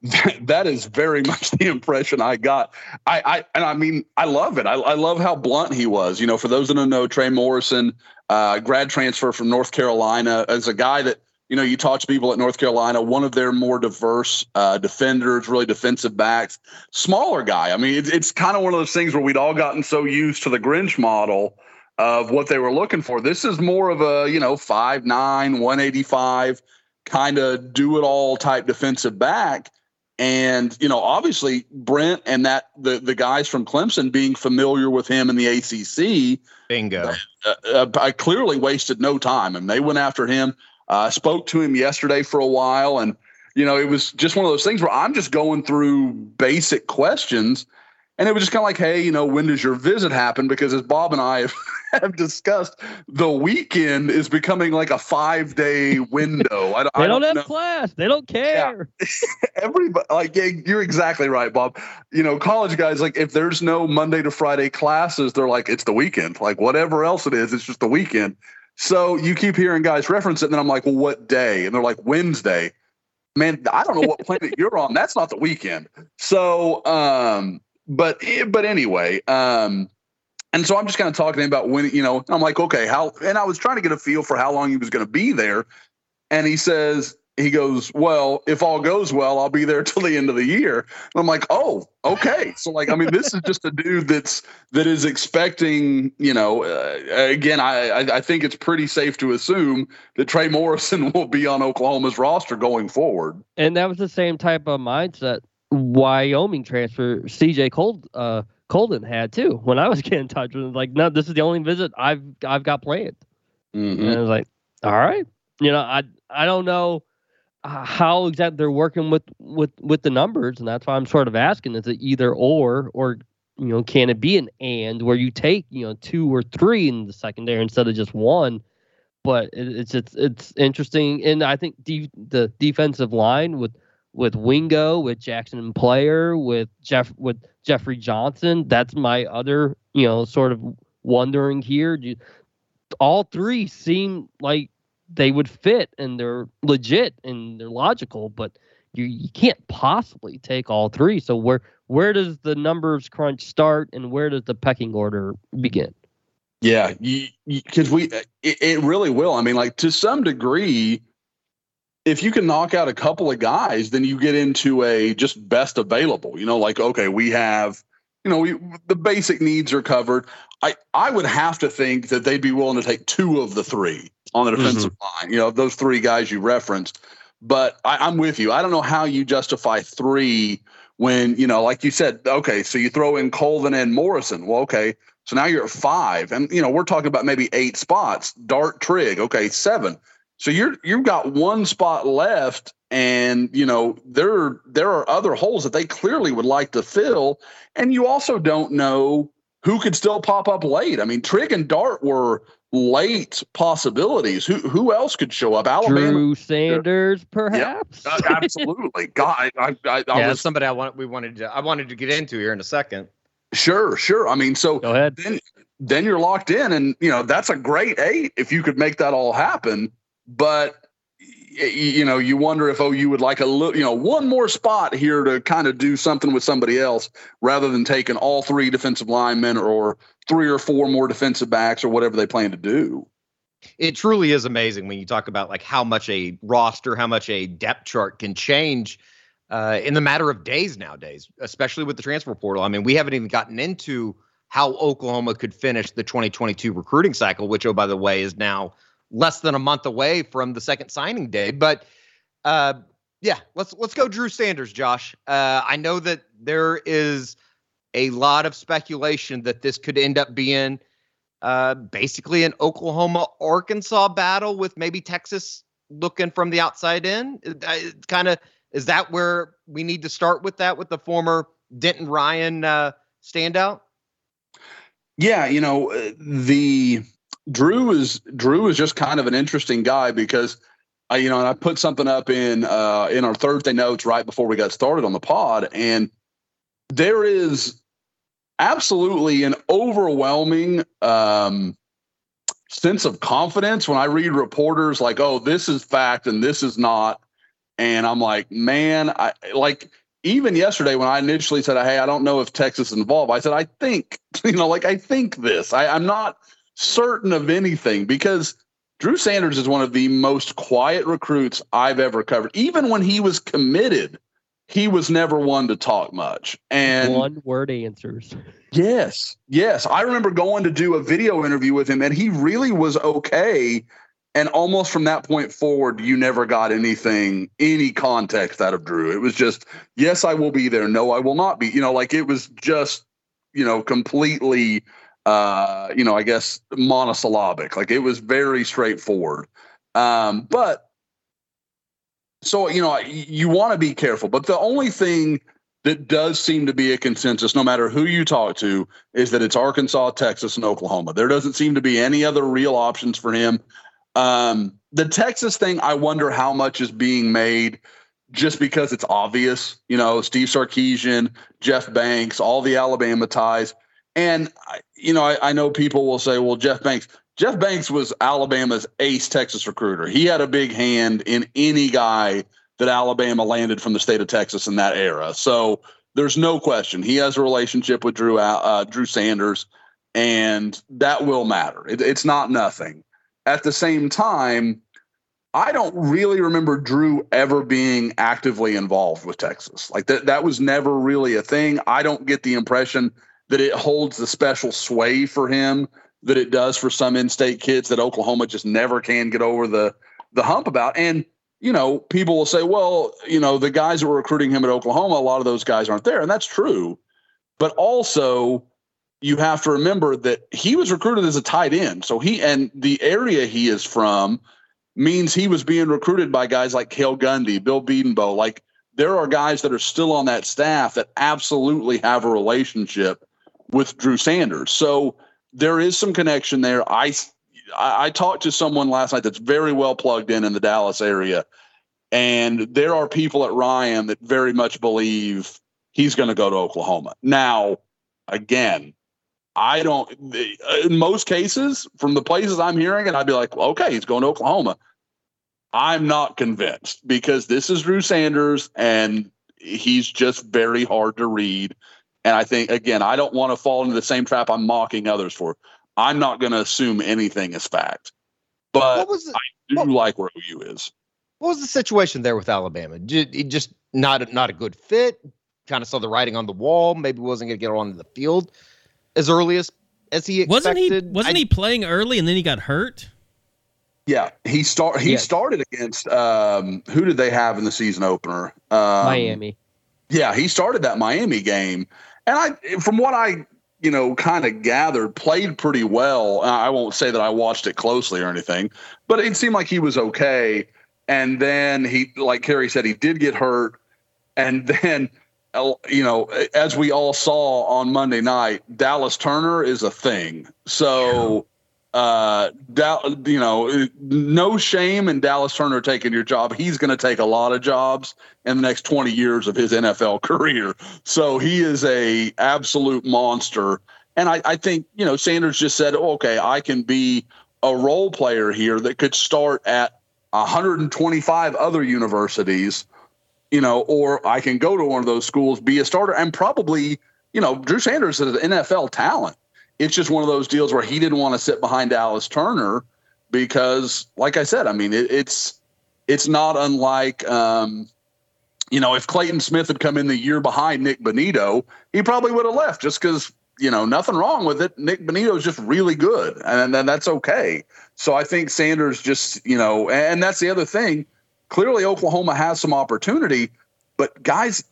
that is very much the impression I got. I, I and I mean I love it. I, I love how blunt he was. You know, for those that don't know, Trey Morrison, uh, grad transfer from North Carolina, as a guy that you know you talk to people at North Carolina, one of their more diverse uh, defenders, really defensive backs, smaller guy. I mean, it's it's kind of one of those things where we'd all gotten so used to the Grinch model of what they were looking for. This is more of a you know five nine, one eighty five kind of do it all type defensive back. And you know, obviously Brent and that the the guys from Clemson being familiar with him in the ACC, Bingo. uh, uh, I clearly wasted no time, and they went after him. Uh, I spoke to him yesterday for a while, and you know, it was just one of those things where I'm just going through basic questions, and it was just kind of like, hey, you know, when does your visit happen? Because as Bob and I have, have discussed, the weekend is becoming like a five day window. I, They I don't, don't have know class. They don't care. everybody like yeah, you're exactly right bob you know college guys like if there's no monday to friday classes they're like it's the weekend like whatever else it is it's just the weekend so you keep hearing guys reference it and then i'm like well what day? And they're like wednesday. Man i don't know what planet you're on. That's not the weekend. So um but eh, but anyway um and so I'm just kind of talking to him about when, you know, I'm like, okay, how, and I was trying to get a feel for how long he was going to be there. And he says, he goes, well, if all goes well, I'll be there till the end of the year. And I'm like, oh, okay. So like, I mean, this is just a dude that's that is expecting, you know, uh, again, I I think it's pretty safe to assume that Trey Morrison will be on Oklahoma's roster going forward. And that was the same type of mindset Wyoming transfer CJ Cold uh Coldon had too. When I was getting in touch with him, like, no, this is the only visit I've I've got planned. Mm-hmm. And I was like, all right, you know, I I don't know how exactly they're working with with with the numbers, and that's why I'm sort of asking: is it either or, or you know, can it be an and where you take you know two or three in the secondary instead of just one? But it, it's it's it's interesting, and I think de- the defensive line with with Wingo, with Jackson and Player, with Jeff with Jeffrey Johnson. That's my other, you know, sort of wondering here. Do, all three seem like they would fit and they're legit and they're logical, but you, you can't possibly take all three. So where where does the numbers crunch start and where does the pecking order begin? Yeah, because we it, it really will. I mean, like to some degree, if you can knock out a couple of guys, then you get into a just best available. You know, like okay, we have you know, we, the basic needs are covered. I I would have to think that they'd be willing to take two of the three on the defensive mm-hmm. line. You know, those three guys you referenced. But I, I'm with you. I don't know how you justify three when you know, like you said. Okay, so you throw in Colvin and Morrison. Well, okay, so now you're at five, and you know we're talking about maybe eight spots. Dart Trigg, okay, seven. So you're you've got one spot left, and you know there there are other holes that they clearly would like to fill, and you also don't know who could still pop up late. I mean, Trigg and Dart were late possibilities. Who who else could show up? Alabama. Drew Sanders, perhaps. Uh, absolutely. God, I, I, I, I yeah, was somebody I want. We wanted to. I wanted to get into here in a second. Sure, sure. I mean, so Go ahead. then then you're locked in, and you know that's a great eight if you could make that all happen. But you know, you wonder if OU would like a little, you know, one more spot here to kind of do something with somebody else rather than taking all three defensive linemen or three or four more defensive backs or whatever they plan to do. It truly is amazing when you talk about like how much a roster, how much a depth chart can change uh, in the matter of days nowadays, especially with the transfer portal. I mean, we haven't even gotten into how Oklahoma could finish the 2022 recruiting cycle, which, oh, by the way, is now less than a month away from the second signing day. But uh, yeah, let's let's go Drew Sanders, Josh. Uh, I know that there is a lot of speculation that this could end up being uh, basically an Oklahoma Arkansas battle with maybe Texas looking from the outside in. Kind of is that where we need to start with that with the former Denton Ryan uh, standout? Yeah, you know, uh, the Drew is Drew is just kind of an interesting guy because I, you know, and I put something up in uh, in our Thursday notes right before we got started on the pod, and there is absolutely an overwhelming um, sense of confidence when I read reporters like, "Oh, this is fact and this is not," and I'm like, "Man, I like." Even yesterday, when I initially said, "Hey, I don't know if Texas is involved," I said, "I think," you know, like I think this. I, I'm not certain of anything because Drew Sanders is one of the most quiet recruits I've ever covered. Even when he was committed, he was never one to talk much. And One word answers. yes, yes. I remember going to do a video interview with him and he really was okay. And almost from that point forward, you never got anything, any context out of Drew. It was just, yes, I will be there. No, I will not be. You know, like it was just, you know, completely uh, you know, I guess monosyllabic. Like it was very straightforward. Um, but so you know, you want to be careful. But the only thing that does seem to be a consensus, no matter who you talk to, is that it's Arkansas, Texas, and Oklahoma. There doesn't seem to be any other real options for him. Um, the Texas thing, I wonder how much is being made just because it's obvious. You know, Steve Sarkisian, Jeff Banks, all the Alabama ties. And you know, I, I, know people will say, "Well, Jeff Banks." Jeff Banks was Alabama's ace Texas recruiter. He had a big hand in any guy that Alabama landed from the state of Texas in that era. So there's no question he has a relationship with Drew uh, Drew Sanders, and that will matter. It, it's not nothing. At the same time, I don't really remember Drew ever being actively involved with Texas. Like that that was never really a thing. I don't get the impression that it holds the special sway for him that it does for some in-state kids that Oklahoma just never can get over the the hump about. And you know, people will say, well, you know, the guys that were recruiting him at Oklahoma, a lot of those guys aren't there, and that's true. But also, you have to remember that he was recruited as a tight end, so he and the area he is from means he was being recruited by guys like Cale Gundy, Bill Bedenbaugh. Like there are guys that are still on that staff that absolutely have a relationship with Drew Sanders. So there is some connection there. I, I talked to someone last night that's very well plugged in in the Dallas area, and there are people at Ryan that very much believe he's going to go to Oklahoma. Now, again, I don't. In most cases, from the places I'm hearing it, I'd be like, okay, he's going to Oklahoma. I'm not convinced because this is Drew Sanders, and he's just very hard to read. And I think again, I don't want to fall into the same trap I'm mocking others for. I'm not going to assume anything is fact, but what was the, I do what, like where OU is. What was the situation there with Alabama? Did Just not not a good fit. kind of saw the writing on the wall. Maybe wasn't going to get on the field as early as as he Wasn't he wasn't I- he playing early and then he got hurt? Yeah, he start he Yeah. started against um, who did they have in the season opener? Um, Miami. Yeah, he started that Miami game, and I, from what I, you know, kind of gathered, played pretty well. I won't say that I watched it closely or anything, but it seemed like he was okay. And then he, like Kerry said, he did get hurt, and then, you know, as we all saw on Monday night, Dallas Turner is a thing. So. Uh, you know, no shame in Dallas Turner taking your job. He's going to take a lot of jobs in the next 20 years of his NFL career. So he is a absolute monster. And I, I think, you know, Sanders just said, okay, I can be a role player here that could start at 125 other universities, you know, or I can go to one of those schools, be a starter, and probably, you know, Drew Sanders is an NFL talent. It's just one of those deals where he didn't want to sit behind Dallas Turner because, like I said, I mean, it, it's it's not unlike, um, you know, if Clayton Smith had come in the year behind Nik Bonitto, he probably would have left just because, you know, nothing wrong with it. Nik Bonitto is just really good, and then that's okay. So I think Sanders just, you know, and that's the other thing. Clearly, Oklahoma has some opportunity, but guys,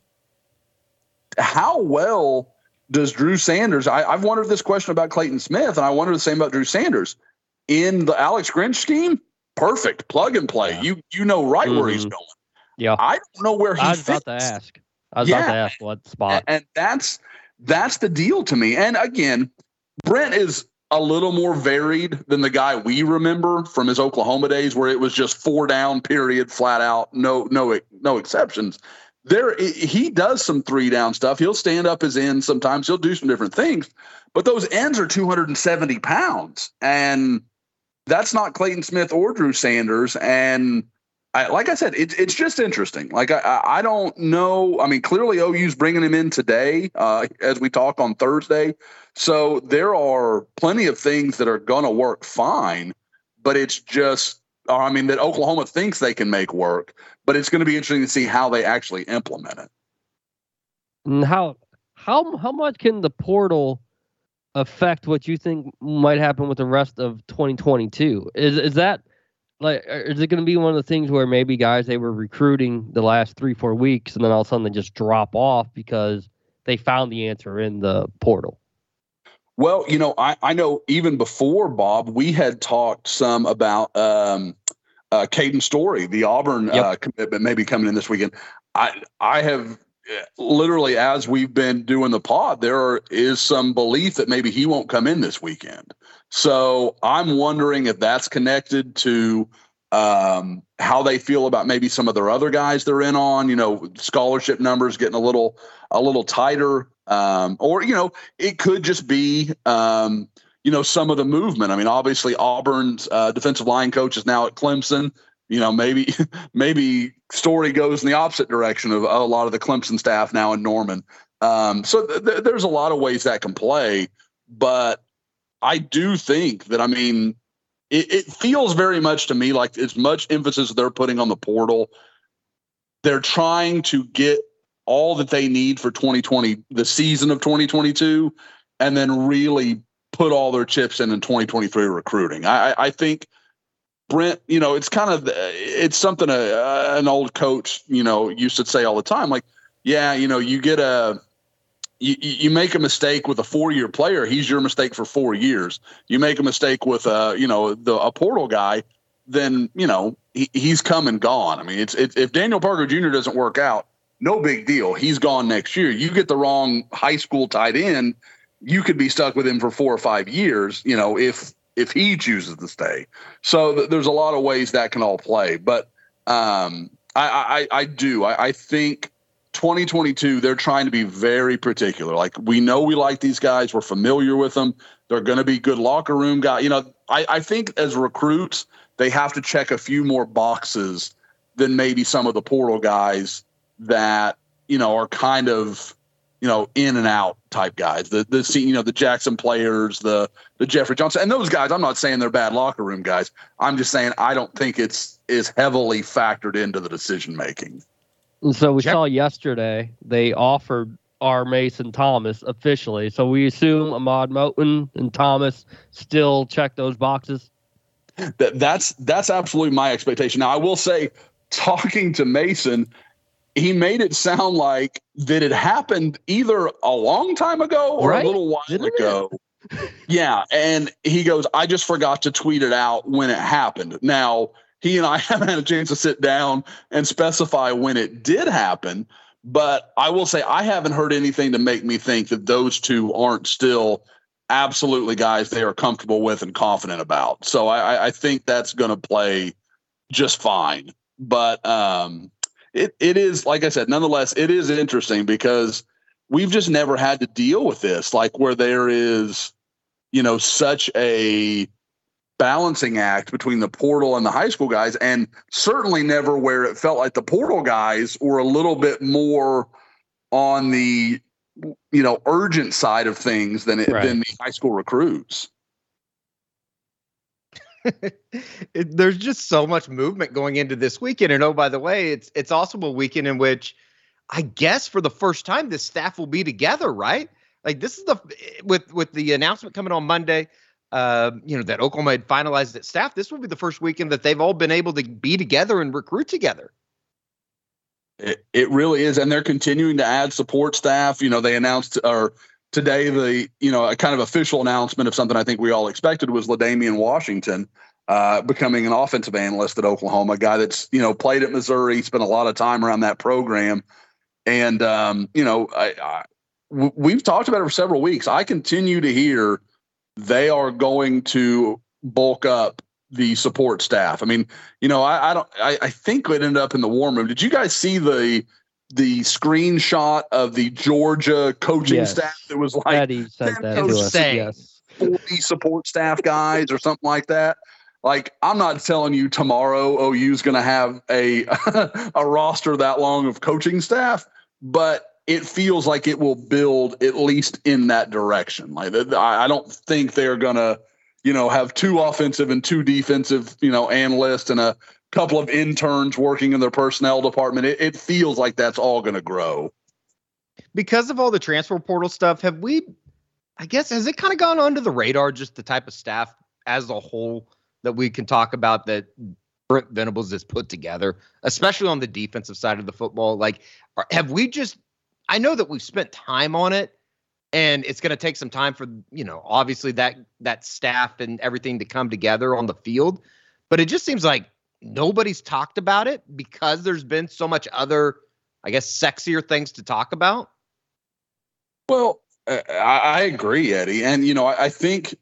how well does Drew Sanders? I, I've wondered this question about Clayton Smith, and I wonder the same about Drew Sanders in the Alex Grinch scheme. Perfect, plug and play. Yeah. You you know right where he's Mhm. going. Yeah. I don't know where he's. I was fits. about to ask. I was about Yeah. to ask what spot. And that's that's the deal to me. And again, Brent is a little more varied than the guy we remember from his Oklahoma days, where it was just four down, period, flat out, no no no exceptions. There, he does some three down stuff. He'll stand up his end sometimes. He'll do some different things, but those ends are 270 pounds, and that's not Clayton Smith or Drew Sanders. And I, like I said, it's it's just interesting. Like I- I, I don't know. I mean, clearly OU's bringing him in today uh, as we talk on Thursday. So there are plenty of things that are going to work fine, but it's just, I mean, that Oklahoma thinks they can make work. But it's going to be interesting to see how they actually implement it. And how how how much can the portal affect what you think might happen with the rest of 2022? Is is that like uh, is it going to be one of the things where maybe guys they were recruiting the last three four weeks and then all of a sudden they just drop off because they found the answer in the portal? Well, you know, I, I know even before Bob, we had talked some about um, uh, Caden Story, the Auburn Yep. uh, commitment, maybe coming in this weekend. I I have uh, literally as we've been doing the pod, there are, is some belief that maybe he won't come in this weekend. So I'm wondering if that's connected to um, how they feel about maybe some of their other guys they're in on. You know, scholarship numbers getting a little a little tighter, um, or you know, it could just be um, you know some of the movement. I mean, obviously Auburn's uh, defensive line coach is now at Clemson. You know, maybe maybe story goes in the opposite direction of a lot of the Clemson staff now in Norman. Um, so th- th- there's a lot of ways that can play, but I do think that I mean it, it feels very much to me like as much emphasis they're putting on the portal, they're trying to get all that they need for 2020, the season of 2022, and then really put all their chips in in 2023 recruiting. I, I- think Brent, you know, it's kind of it's something a, an old coach, you know, used to say all the time. Like, yeah, you know, you get a you, you make a mistake with a four year player, he's your mistake for four years. You make a mistake with a you know the a portal guy, then you know he, he's come and gone. I mean, it's, it's if Daniel Parker Jr. doesn't work out, no big deal. He's gone next year. You get the wrong high school tight end, you could be stuck with him for four or five years. You know, if if he chooses to stay. So th- there's a lot of ways that can all play, but um, I, I I do I, I think 2022 they're trying to be very particular. Like we know we like these guys, we're familiar with them. They're going to be good locker room guys. You know, I, I think as recruits they have to check a few more boxes than maybe some of the portal guys that you know are kind of you know in and out type guys. The the you know the Jackson players, the the Jeffrey Johnson, and those guys. I'm not saying they're bad locker room guys. I'm just saying I don't think it's is heavily factored into the decision making. So we Jeff- saw yesterday they offered our Mason Thomas officially. So we assume Ahmad Moten and Thomas still check those boxes. That, that's that's absolutely my expectation. Now I will say, talking to Mason, he made it sound like that it happened either a long time ago or Right? a little while Didn't ago. yeah, and he goes, I just forgot to tweet it out when it happened. Now he and I haven't had a chance to sit down and specify when it did happen, but I will say I haven't heard anything to make me think that those two aren't still absolutely guys they are comfortable with and confident about. So I, I- I think that's going to play just fine. But um, it it is like I said, nonetheless, it is interesting because we've just never had to deal with this, like where there is, you know, such a balancing act between the portal and the high school guys, and certainly never where it felt like the portal guys were a little bit more on the you know urgent side of things than it, Right. than the high school recruits. It, there's just so much movement going into this weekend. And oh, by the way, it's it's also a weekend in which I guess for the first time this staff will be together, right? Like this is the with with the announcement coming on Monday. Uh, you know that Oklahoma had finalized its staff. This will be the first weekend that they've all been able to be together and recruit together. It, it really is, and they're continuing to add support staff. You know, they announced or today the you know a kind of official announcement of something I think we all expected was Ladamian Washington uh, becoming an offensive analyst at Oklahoma, a guy that's you know played at Missouri, spent a lot of time around that program, and um, you know I, I we've talked about it for several weeks. I continue to hear they are going to bulk up the support staff. I mean, you know, I, I don't. I, I think it ended up in the warm room. Did you guys see the the screenshot of the Georgia coaching Yes. staff that was like Eddie sent that to us. Yes. 40 support staff guys or something like that? Like, I'm not telling you tomorrow OU's going to have a a roster that long of coaching staff, but it feels like it will build at least in that direction. Like, I I don't think they're going to, you know, have two offensive and two defensive, you know, analysts and a couple of interns working in their personnel department. It, it feels like that's all going to grow. because of all the transfer portal stuff, have we? I guess has it kind of gone under the radar? Just the type of staff as a whole that we can talk about that Brent Venables has put together, especially on the defensive side of the football. Like, have we just? I know that we've spent time on it, and it's going to take some time for you know, obviously that that staff and everything to come together on the field. But it just seems like nobody's talked about it because there's been so much other, I guess, sexier things to talk about. Well, uh, I, I agree, Eddie, and you know, I, I think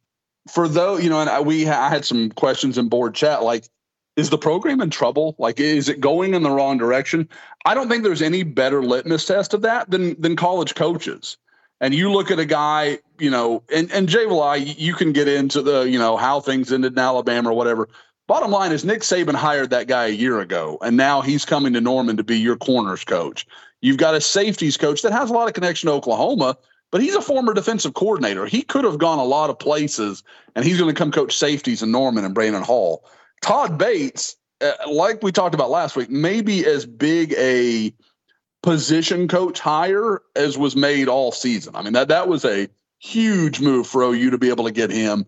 for though you know, and I, we I had some questions in board chat, like, is the program in trouble? Like, is it going in the wrong direction? I don't think there's any better litmus test of that than than college coaches. And you look at a guy, you know, and and Jay Valai, you can get into the you know how things ended in Alabama or whatever. Bottom line is Nick Saban hired that guy a year ago, and now he's coming to Norman to be your corners coach. You've got a safeties coach that has a lot of connection to Oklahoma, but he's a former defensive coordinator. He could have gone a lot of places, and he's going to come coach safeties in Norman and Brandon Hall. Todd Bates, uh, like we talked about last week, maybe as big a position coach hire as was made all season. I mean that that was a huge move for OU to be able to get him.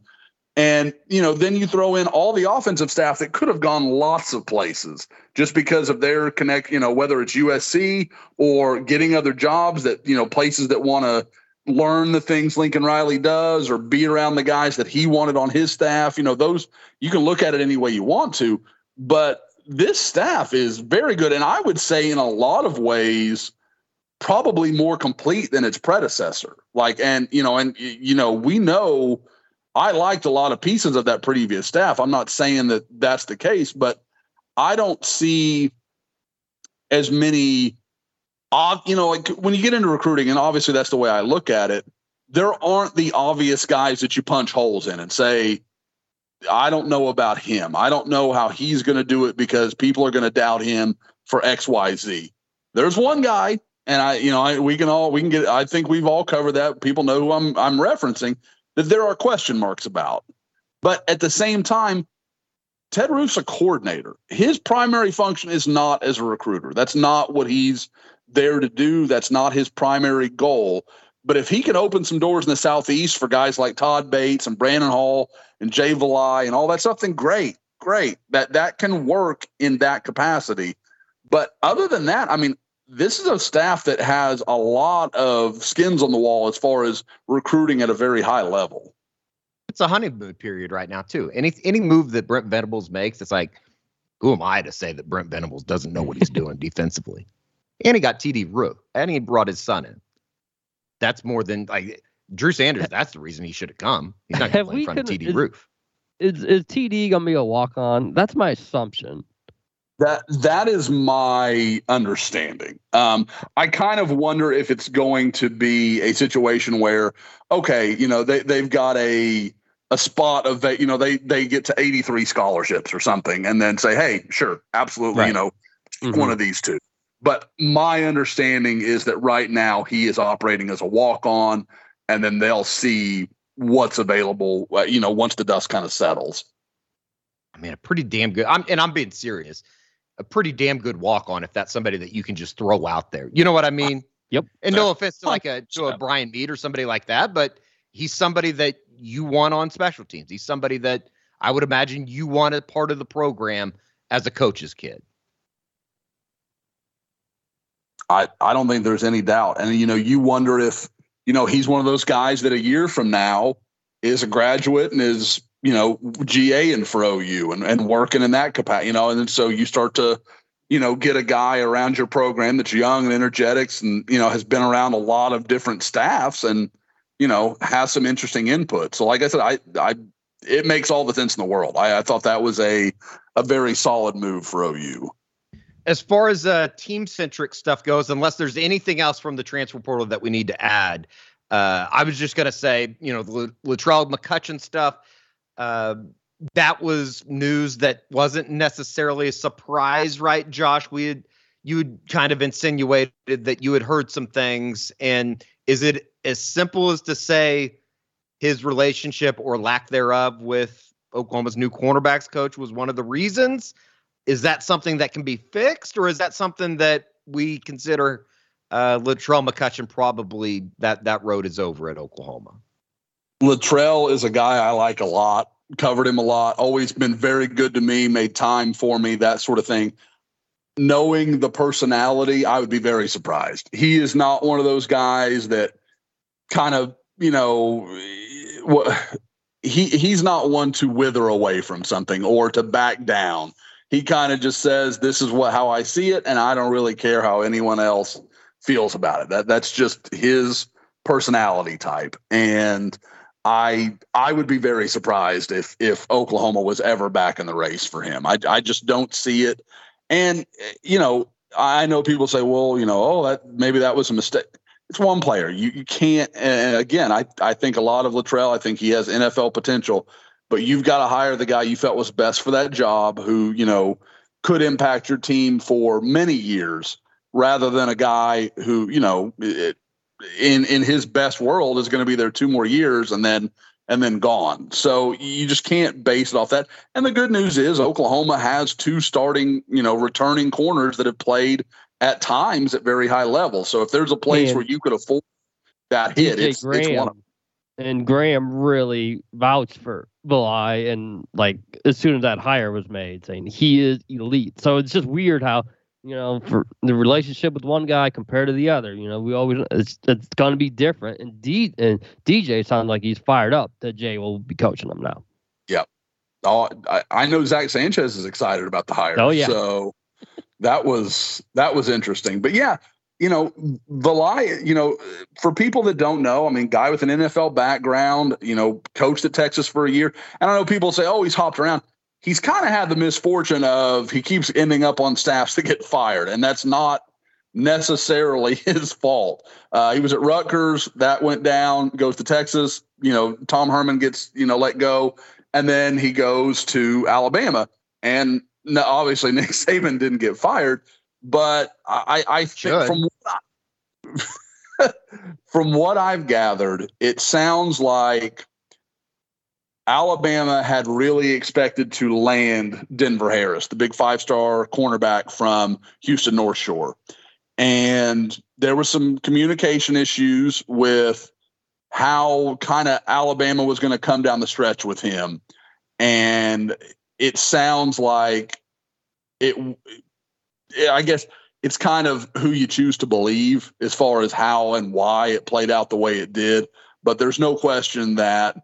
And you know, then you throw in all the offensive staff that could have gone lots of places just because of their connect, you know, whether it's USC or getting other jobs that, you know, places that want to learn the things Lincoln Riley does or be around the guys that he wanted on his staff. You know, those you can look at it any way you want to, but this staff is very good. And I would say in a lot of ways, probably more complete than its predecessor. Like, and you know, and you know, we know I liked a lot of pieces of that previous staff. I'm not saying that that's the case, but I don't see as many you know, like when you get into recruiting, and obviously that's the way I look at it, there aren't the obvious guys that you punch holes in and say, I don't know about him. I don't know how he's going to do it because people are going to doubt him for X, Y, Z. There's one guy, and I, you know, I, we can all we can get. I think we've all covered that. People know who I'm I'm referencing that there are question marks about. But at the same time, Ted Roof's a coordinator. His primary function is not as a recruiter. That's not what he's there to do. That's not his primary goal. But if he can open some doors in the southeast for guys like Todd Bates and Brandon Hall and Jay Valai and all that stuff, then great, great. That that can work in that capacity. But other than that, I mean, this is a staff that has a lot of skins on the wall as far as recruiting at a very high level. It's a honeymoon period right now too. Any any move that Brent Venables makes, it's like, who am I to say that Brent Venables doesn't know what he's doing defensively? And he got TD Roof, and he brought his son in. That's more than like Drew Sanders. That's the reason he should have come. He's not going to play in front of TD is, Roof. Is is TD gonna be a walk on? That's my assumption. That that is my understanding. Um, I kind of wonder if it's going to be a situation where, okay, you know, they they've got a a spot of that, you know, they they get to 83 scholarships or something, and then say, hey, sure, absolutely, right. you know, mm-hmm. one of these two. But my understanding is that right now he is operating as a walk on, and then they'll see what's available, uh, you know, once the dust kind of settles. I mean, a pretty damn good. I'm and I'm being serious. A pretty damn good walk on if that's somebody that you can just throw out there. You know what I mean? Yep. And no offense to like a to a Brian Mead or somebody like that, but he's somebody that you want on special teams. He's somebody that I would imagine you want a part of the program as a coach's kid. I, I don't think there's any doubt. And you know, you wonder if, you know, he's one of those guys that a year from now is a graduate and is, you know, GA and for OU and, and working in that capacity, you know, and then so you start to, you know, get a guy around your program that's young and energetics and, you know, has been around a lot of different staffs and, you know, has some interesting input. So like I said, I I it makes all the sense in the world. I, I thought that was a a very solid move for OU as far as uh, team centric stuff goes, unless there's anything else from the transfer portal that we need to add, uh, I was just going to say, you know, the Latrell McCutchin stuff, uh, that was news that wasn't necessarily a surprise, right, Josh? We had, you had kind of insinuated that you had heard some things. And is it as simple as to say his relationship or lack thereof with Oklahoma's new cornerbacks coach was one of the reasons? is that something that can be fixed, or is that something that we consider uh, Latrell McCutchin probably that that road is over at Oklahoma? Latrell is a guy I like a lot. Covered him a lot. Always been very good to me. Made time for me. That sort of thing. Knowing the personality, I would be very surprised. He is not one of those guys that kind of you know he he's not one to wither away from something or to back down he kind of just says this is what how I see it and I don't really care how anyone else feels about it. That that's just his personality type and I I would be very surprised if if Oklahoma was ever back in the race for him. I I just don't see it. And you know, I know people say, well, you know, oh, that maybe that was a mistake. It's one player. You you can't. Again, I I think a lot of Latrell. I think he has NFL potential but you've got to hire the guy you felt was best for that job who, you know, could impact your team for many years rather than a guy who, you know, it, in in his best world is going to be there two more years and then and then gone. So you just can't base it off that. And the good news is Oklahoma has two starting, you know, returning corners that have played at times at very high level. So if there's a place where you could afford that hit, it's, it's one of and Graham really vouched for Valai, and like as soon as that hire was made, saying he is elite. So it's just weird how you know for the relationship with one guy compared to the other. You know, we always it's it's going to be different. And D and DJ sounds like he's fired up that Jay will be coaching them now. Yeah. Oh, I, I know Zach Sanchez is excited about the hire. Oh yeah. So that was that was interesting. But yeah, you know, Valai, you know, for people that don't know, I mean, guy with an NFL background, you know, coached at Texas for a year. And I know people say, oh, he's hopped around. He's kind of had the misfortune of he keeps ending up on staffs that get fired, and that's not necessarily his fault. Uh, he was at Rutgers, that went down, goes to Texas. You know, Tom Herman gets, you know, let go, and then he goes to Alabama. And obviously, Nick Saban didn't get fired but I, I think from what I, from what I've gathered, it sounds like Alabama had really expected to land Denver Harris, the big five star cornerback from Houston North Shore. And there were some communication issues with how kind of Alabama was going to come down the stretch with him. And it sounds like it, I guess it's kind of who you choose to believe as far as how and why it played out the way it did. But there's no question that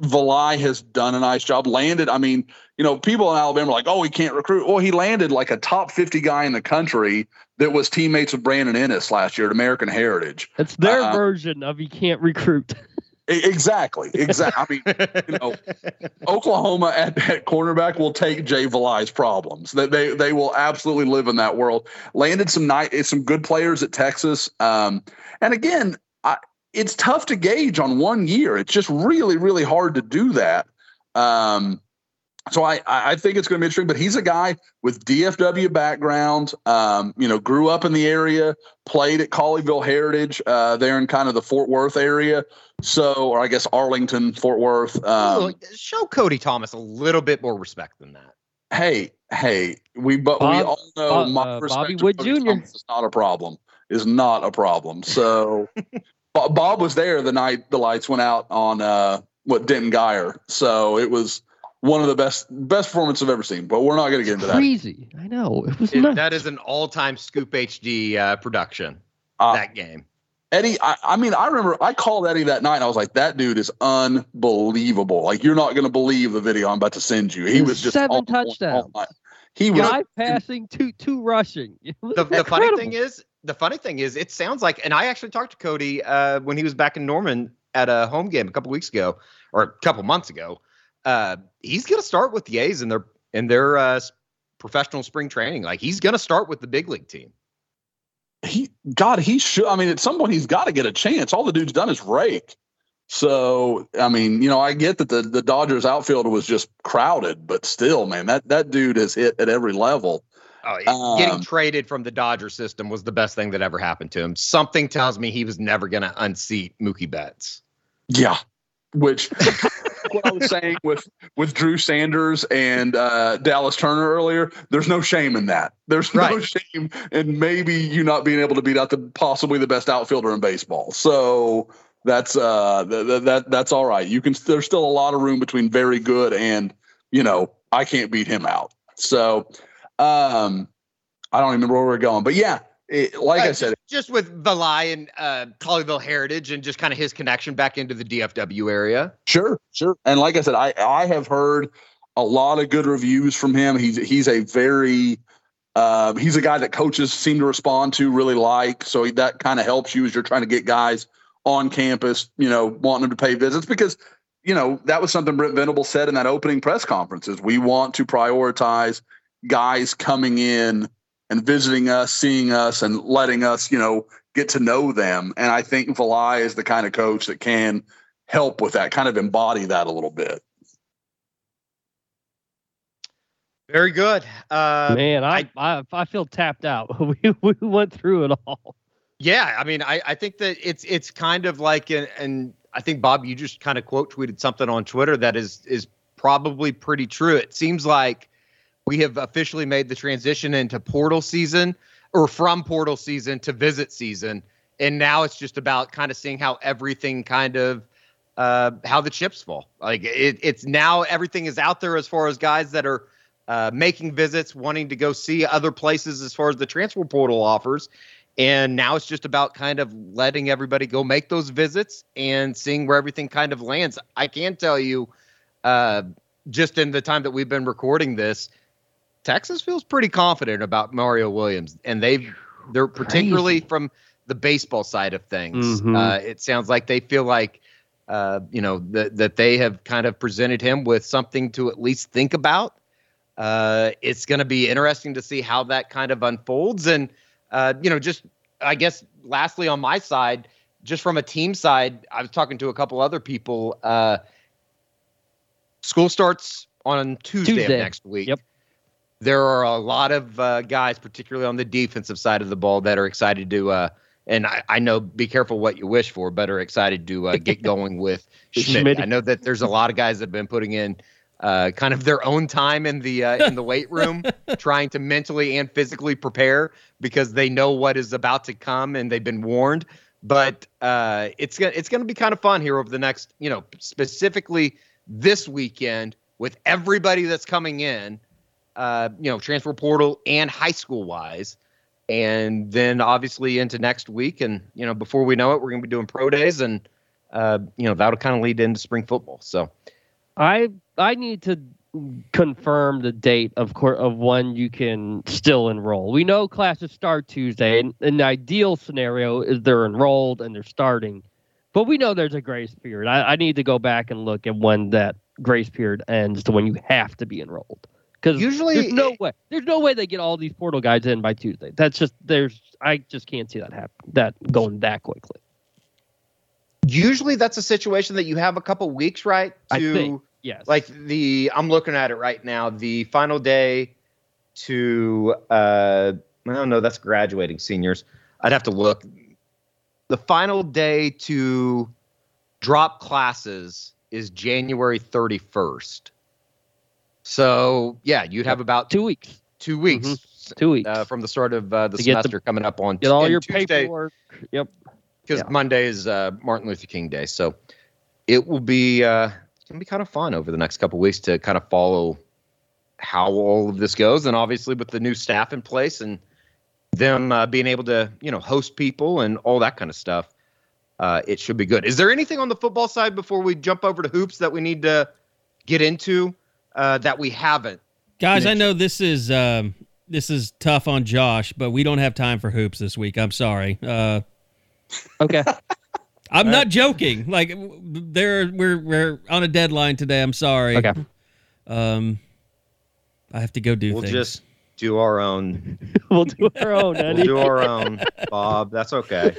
Valai has done a nice job. Landed, I mean, you know, people in Alabama are like, oh, he can't recruit. Well, he landed like a top 50 guy in the country that was teammates with Brandon Ennis last year at American Heritage. It's their Uh, version of he can't recruit. Exactly. Exactly. I mean, you know, Oklahoma at, at cornerback will take Jay Valai's problems. That they they will absolutely live in that world. Landed some nice, some good players at Texas. Um, and again, it's tough to gauge on one year. It's just really, really hard to do that. Um, so I, I think it's going to be interesting. But he's a guy with DFW background. Um, you know, grew up in the area, played at Colleyville Heritage uh, there in kind of the Fort Worth area. So, or I guess Arlington, Fort Worth. Um, Look, show Cody Thomas a little bit more respect than that. hey, hey, we but we all know Bob- my uh, respect Bobby to Wood Cody Jr.. Thomas is not a problem. Is not a problem. So, Bo- Bob was there the night the lights went out on uh, what Denton Guyer. So it was one of the best best performances I've ever seen. But we're not going to get into that. Crazy. I know. It was It- that is an all-time Scoop HD uh, production. Uh, that game. Eddie, I, I mean, I remember I called Eddie that night and I was like, that dude is unbelievable. Like, you're not going to believe the video I'm about to send you. He was just Seven on point all touchdowns. night. He was Five passing, two two rushing. The, the funny thing is, the funny thing is, it sounds like, and I actually talked to Cody uh, when he was back in Norman at a home game a couple weeks ago, or a couple months ago. Uh, he's going to start with the A's in their in their uh, professional spring training. Like he's going to start with the big league team. he God, he should. I mean, at some point, he's got to get a chance. All the dude's done is rake. So, I mean, you know, I get that the the Dodgers outfield was just crowded, but still, man, that that dude has hit at every level. Oh, getting Um, traded from the Dodger system was the best thing that ever happened to him. Something tells me he was never going to unseat Mookie Betts. Yeah, which what I was saying with with Drew Sanders and uh, Dallas Turner earlier. There's no shame in that. There's no shame in maybe you not being able to beat out the possibly the best outfielder in baseball. So that's uh th- th- that that's all right. You can there's still a lot of room between very good and you know I can't beat him out. So um I don't remember where we're going, but yeah, it, like Uh, I said, just with Valai and uh, Colleyville Heritage and just kind of his connection back into the DFW area. Sure, sure. And like I said, I I have heard a lot of good reviews from him. He's he's a very uh, he's a guy that coaches seem to respond to really like. So that kind of helps you as you're trying to get guys on campus, you know, wanting them to pay visits because you know that was something Brent Venables said in that opening press conference is we want to prioritize guys coming in and visiting us, seeing us, and letting us, you know, get to know them. And I think Valai is the kind of coach that can help with that, kind of embody that a little bit. Very good. Uh, Man, I, I I feel tapped out. we we went through it all. Yeah, I mean, I, I think that it's it's kind of like, an, and I think Bob, you just kind of quote tweeted something on Twitter that is is probably pretty true. It seems like we have officially made the transition into portal season, or from portal season to visit season, and now it's just about kind of seeing how everything kind of uh, how the chips fall. Like it, it's now everything is out there as far as guys that are uh, making visits, wanting to go see other places as far as the transfer portal offers. And now it's just about kind of letting everybody go make those visits and seeing where everything kind of lands. I can tell you, uh, just in the time that we've been recording this, Texas feels pretty confident about Mario Williams, and they've they're particularly from the baseball side of things. Mhm. Uh, it sounds like they feel like uh, you know that that they have kind of presented him with something to at least think about. Uh, it's going to be interesting to see how that kind of unfolds, and uh, you know, just I guess lastly on my side, just from a team side, I was talking to a couple other people. Uh, school starts on Tuesday, Tuesday. of next week. Yep. There are a lot of uh, guys, particularly on the defensive side of the ball, that are excited to uh, and I, I know be careful what you wish for, but are excited to uh, get going with Schmidt. Schmitty. I know that there's a lot of guys that have been putting in uh, kind of their own time in the uh, in the weight room, trying to mentally and physically prepare because they know what is about to come and they've been warned. But uh, it's gonna it's gonna be kind of fun here over the next, you know, specifically this weekend with everybody that's coming in, uh, you know, transfer portal and high school wise and then obviously into next week and you know before we know it we're going to be doing pro days and uh, you know that'll kind of lead into spring football so I I need to confirm the date of cour of when you can still enroll. We know classes start Tuesday, and an ideal scenario is they're enrolled and they're starting, but we know there's a grace period. I, I need to go back and look at when that grace period ends to when you have to be enrolled. Because Usually there's no way there's no way they get all these portal guys in by Tuesday. That's just there's I just can't see that happen that going that quickly. usually that's a situation that you have a couple weeks right I to think yes. like the i'm looking at it right now the final day to uh i don't know that's graduating seniors i'd have to look the final day to drop classes is january 31st so yeah you'd have about two weeks. two weeks Two weeks. uh, from the start of uh, the To get the- semester coming up on get all your Tuesday, paperwork. Yep. because Yeah. Monday is uh, Martin Luther King Day. So it will be uh, it's gonna be kind of fun over the next couple weeks to kind of follow how all of this goes, and obviously with the new staff in place and them uh, being able to you know host people and all that kind of stuff. Uh, it should be good. Is there anything on the football side before we jump over to hoops that we need to get into uh, that we haven't? Guys, I know this is um, this is tough on Josh, but we don't have time for hoops this week. I'm sorry. Uh, Okay. I'm not joking. Like there, we're we're on a deadline today. I'm sorry. Okay. Um, I have to go do We'll things. just do our own. we'll do our own. We'll Eddie. do our own, Bob. That's okay.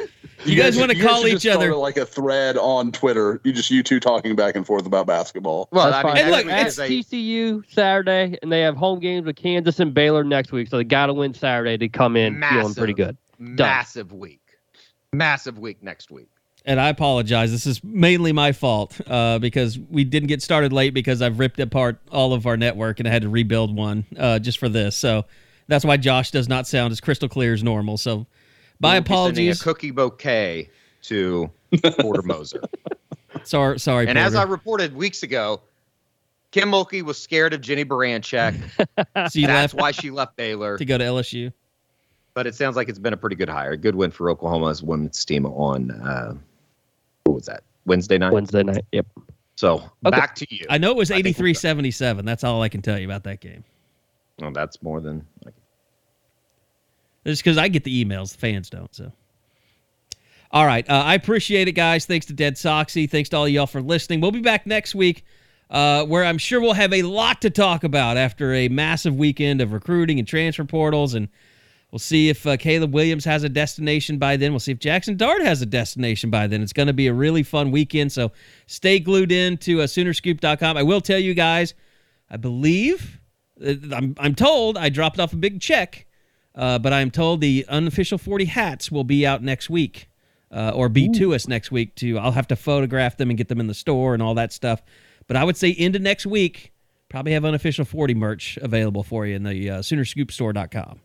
You guys wanna call each other- like a thread on Twitter. You just you two talking back and forth about basketball. Well, That's I mean. And look, It's is a- TCU Saturday, and they have home games with Kansas and Baylor next week, so they got to win Saturday to come in feeling pretty good. massive week massive week next week and I apologize. This is mainly my fault uh, because we didn't get started late because I've ripped apart all of our network and I had to rebuild one uh, just for this. So that's why Josh does not sound as crystal clear as normal. So my We'll apologies. a cookie bouquet to porter moser sorry, sorry. and as i reported weeks ago kim mulkey was scared of jennie baranczyk so you that's left why she left baylor to go to LSU. but it sounds like it's been a pretty good hire a good win for oklahoma's women's team on uh what was that wednesday night Wednesday night. Yep. so back to you I know it was I 83-77. That's all I can tell you about that game. well, that's more than like, It's because I get the emails, the fans don't. So, all right, uh, I appreciate it, guys. Thanks to Dead Soxy. Thanks to all y'all for listening. We'll be back next week, uh, where I'm sure we'll have a lot to talk about after a massive weekend of recruiting and transfer portals, and we'll see if uh, Caleb Williams has a destination by then. We'll see if Jackson Dart has a destination by then. It's going to be a really fun weekend. So, stay glued in to uh, Soonerscoop.com. I will tell you guys, I believe. uh, I'm, I'm told I dropped off a big check uh, but I'm told the unofficial 40 hats will be out next week, uh, or be to us next week. To I'll have to photograph them and get them in the store and all that stuff. But I would say into next week, probably have unofficial 40 merch available for you in the uh, Soonerscoopstore.com.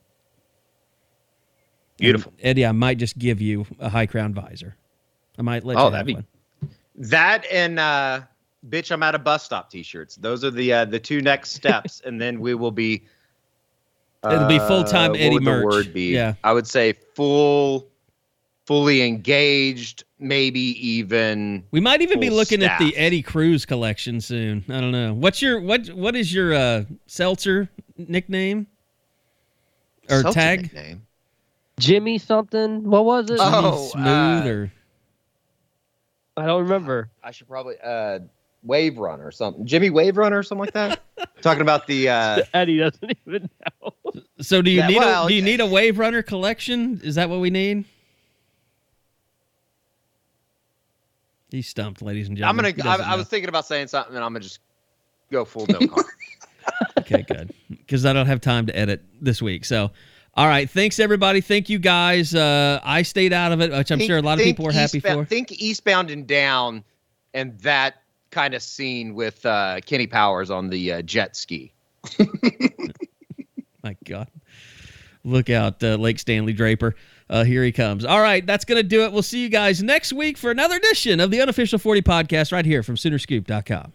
beautiful And, Eddie, I might just give you a high crown visor. I might let Oh, you that'd have be- one. that and uh bitch i'm at a bus stop t-shirts those are the uh the two next steps and then we will be It'll be uh, what Eddie would the merch. word be Yeah. i would say full fully engaged maybe even We might even be full looking at the. Eddie Cruz collection soon. I don't know. What's your what? What is your uh, seltzer nickname or Celtic tag? nickname. Jimmy something. What was it? Oh, smooth uh, or I don't remember. i should probably uh wave runner or something jimmy wave runner or something like that talking about the uh Eddie doesn't even know. so? Do you Yeah, need well, a do you need a wave runner collection? Is that what we need? He's stumped, ladies and gentlemen. i'm gonna I, I was thinking about saying something and i'm gonna just go full no comment. okay, good. Because I don't have time to edit this week. So, All right. Thanks, everybody. Thank you, guys. Uh, I stayed out of it, which I'm Think- sure a lot of people were happy Eastbound- for. Think Eastbound and Down, and that kind of scene with uh, Kenny Powers on the uh, jet ski. My God. Look out, uh, Lake Stanley Draper. Uh, here he comes. All right, that's going to do it. We'll see you guys next week for another edition of the Unofficial 40 podcast right here from Soonerscoop.com.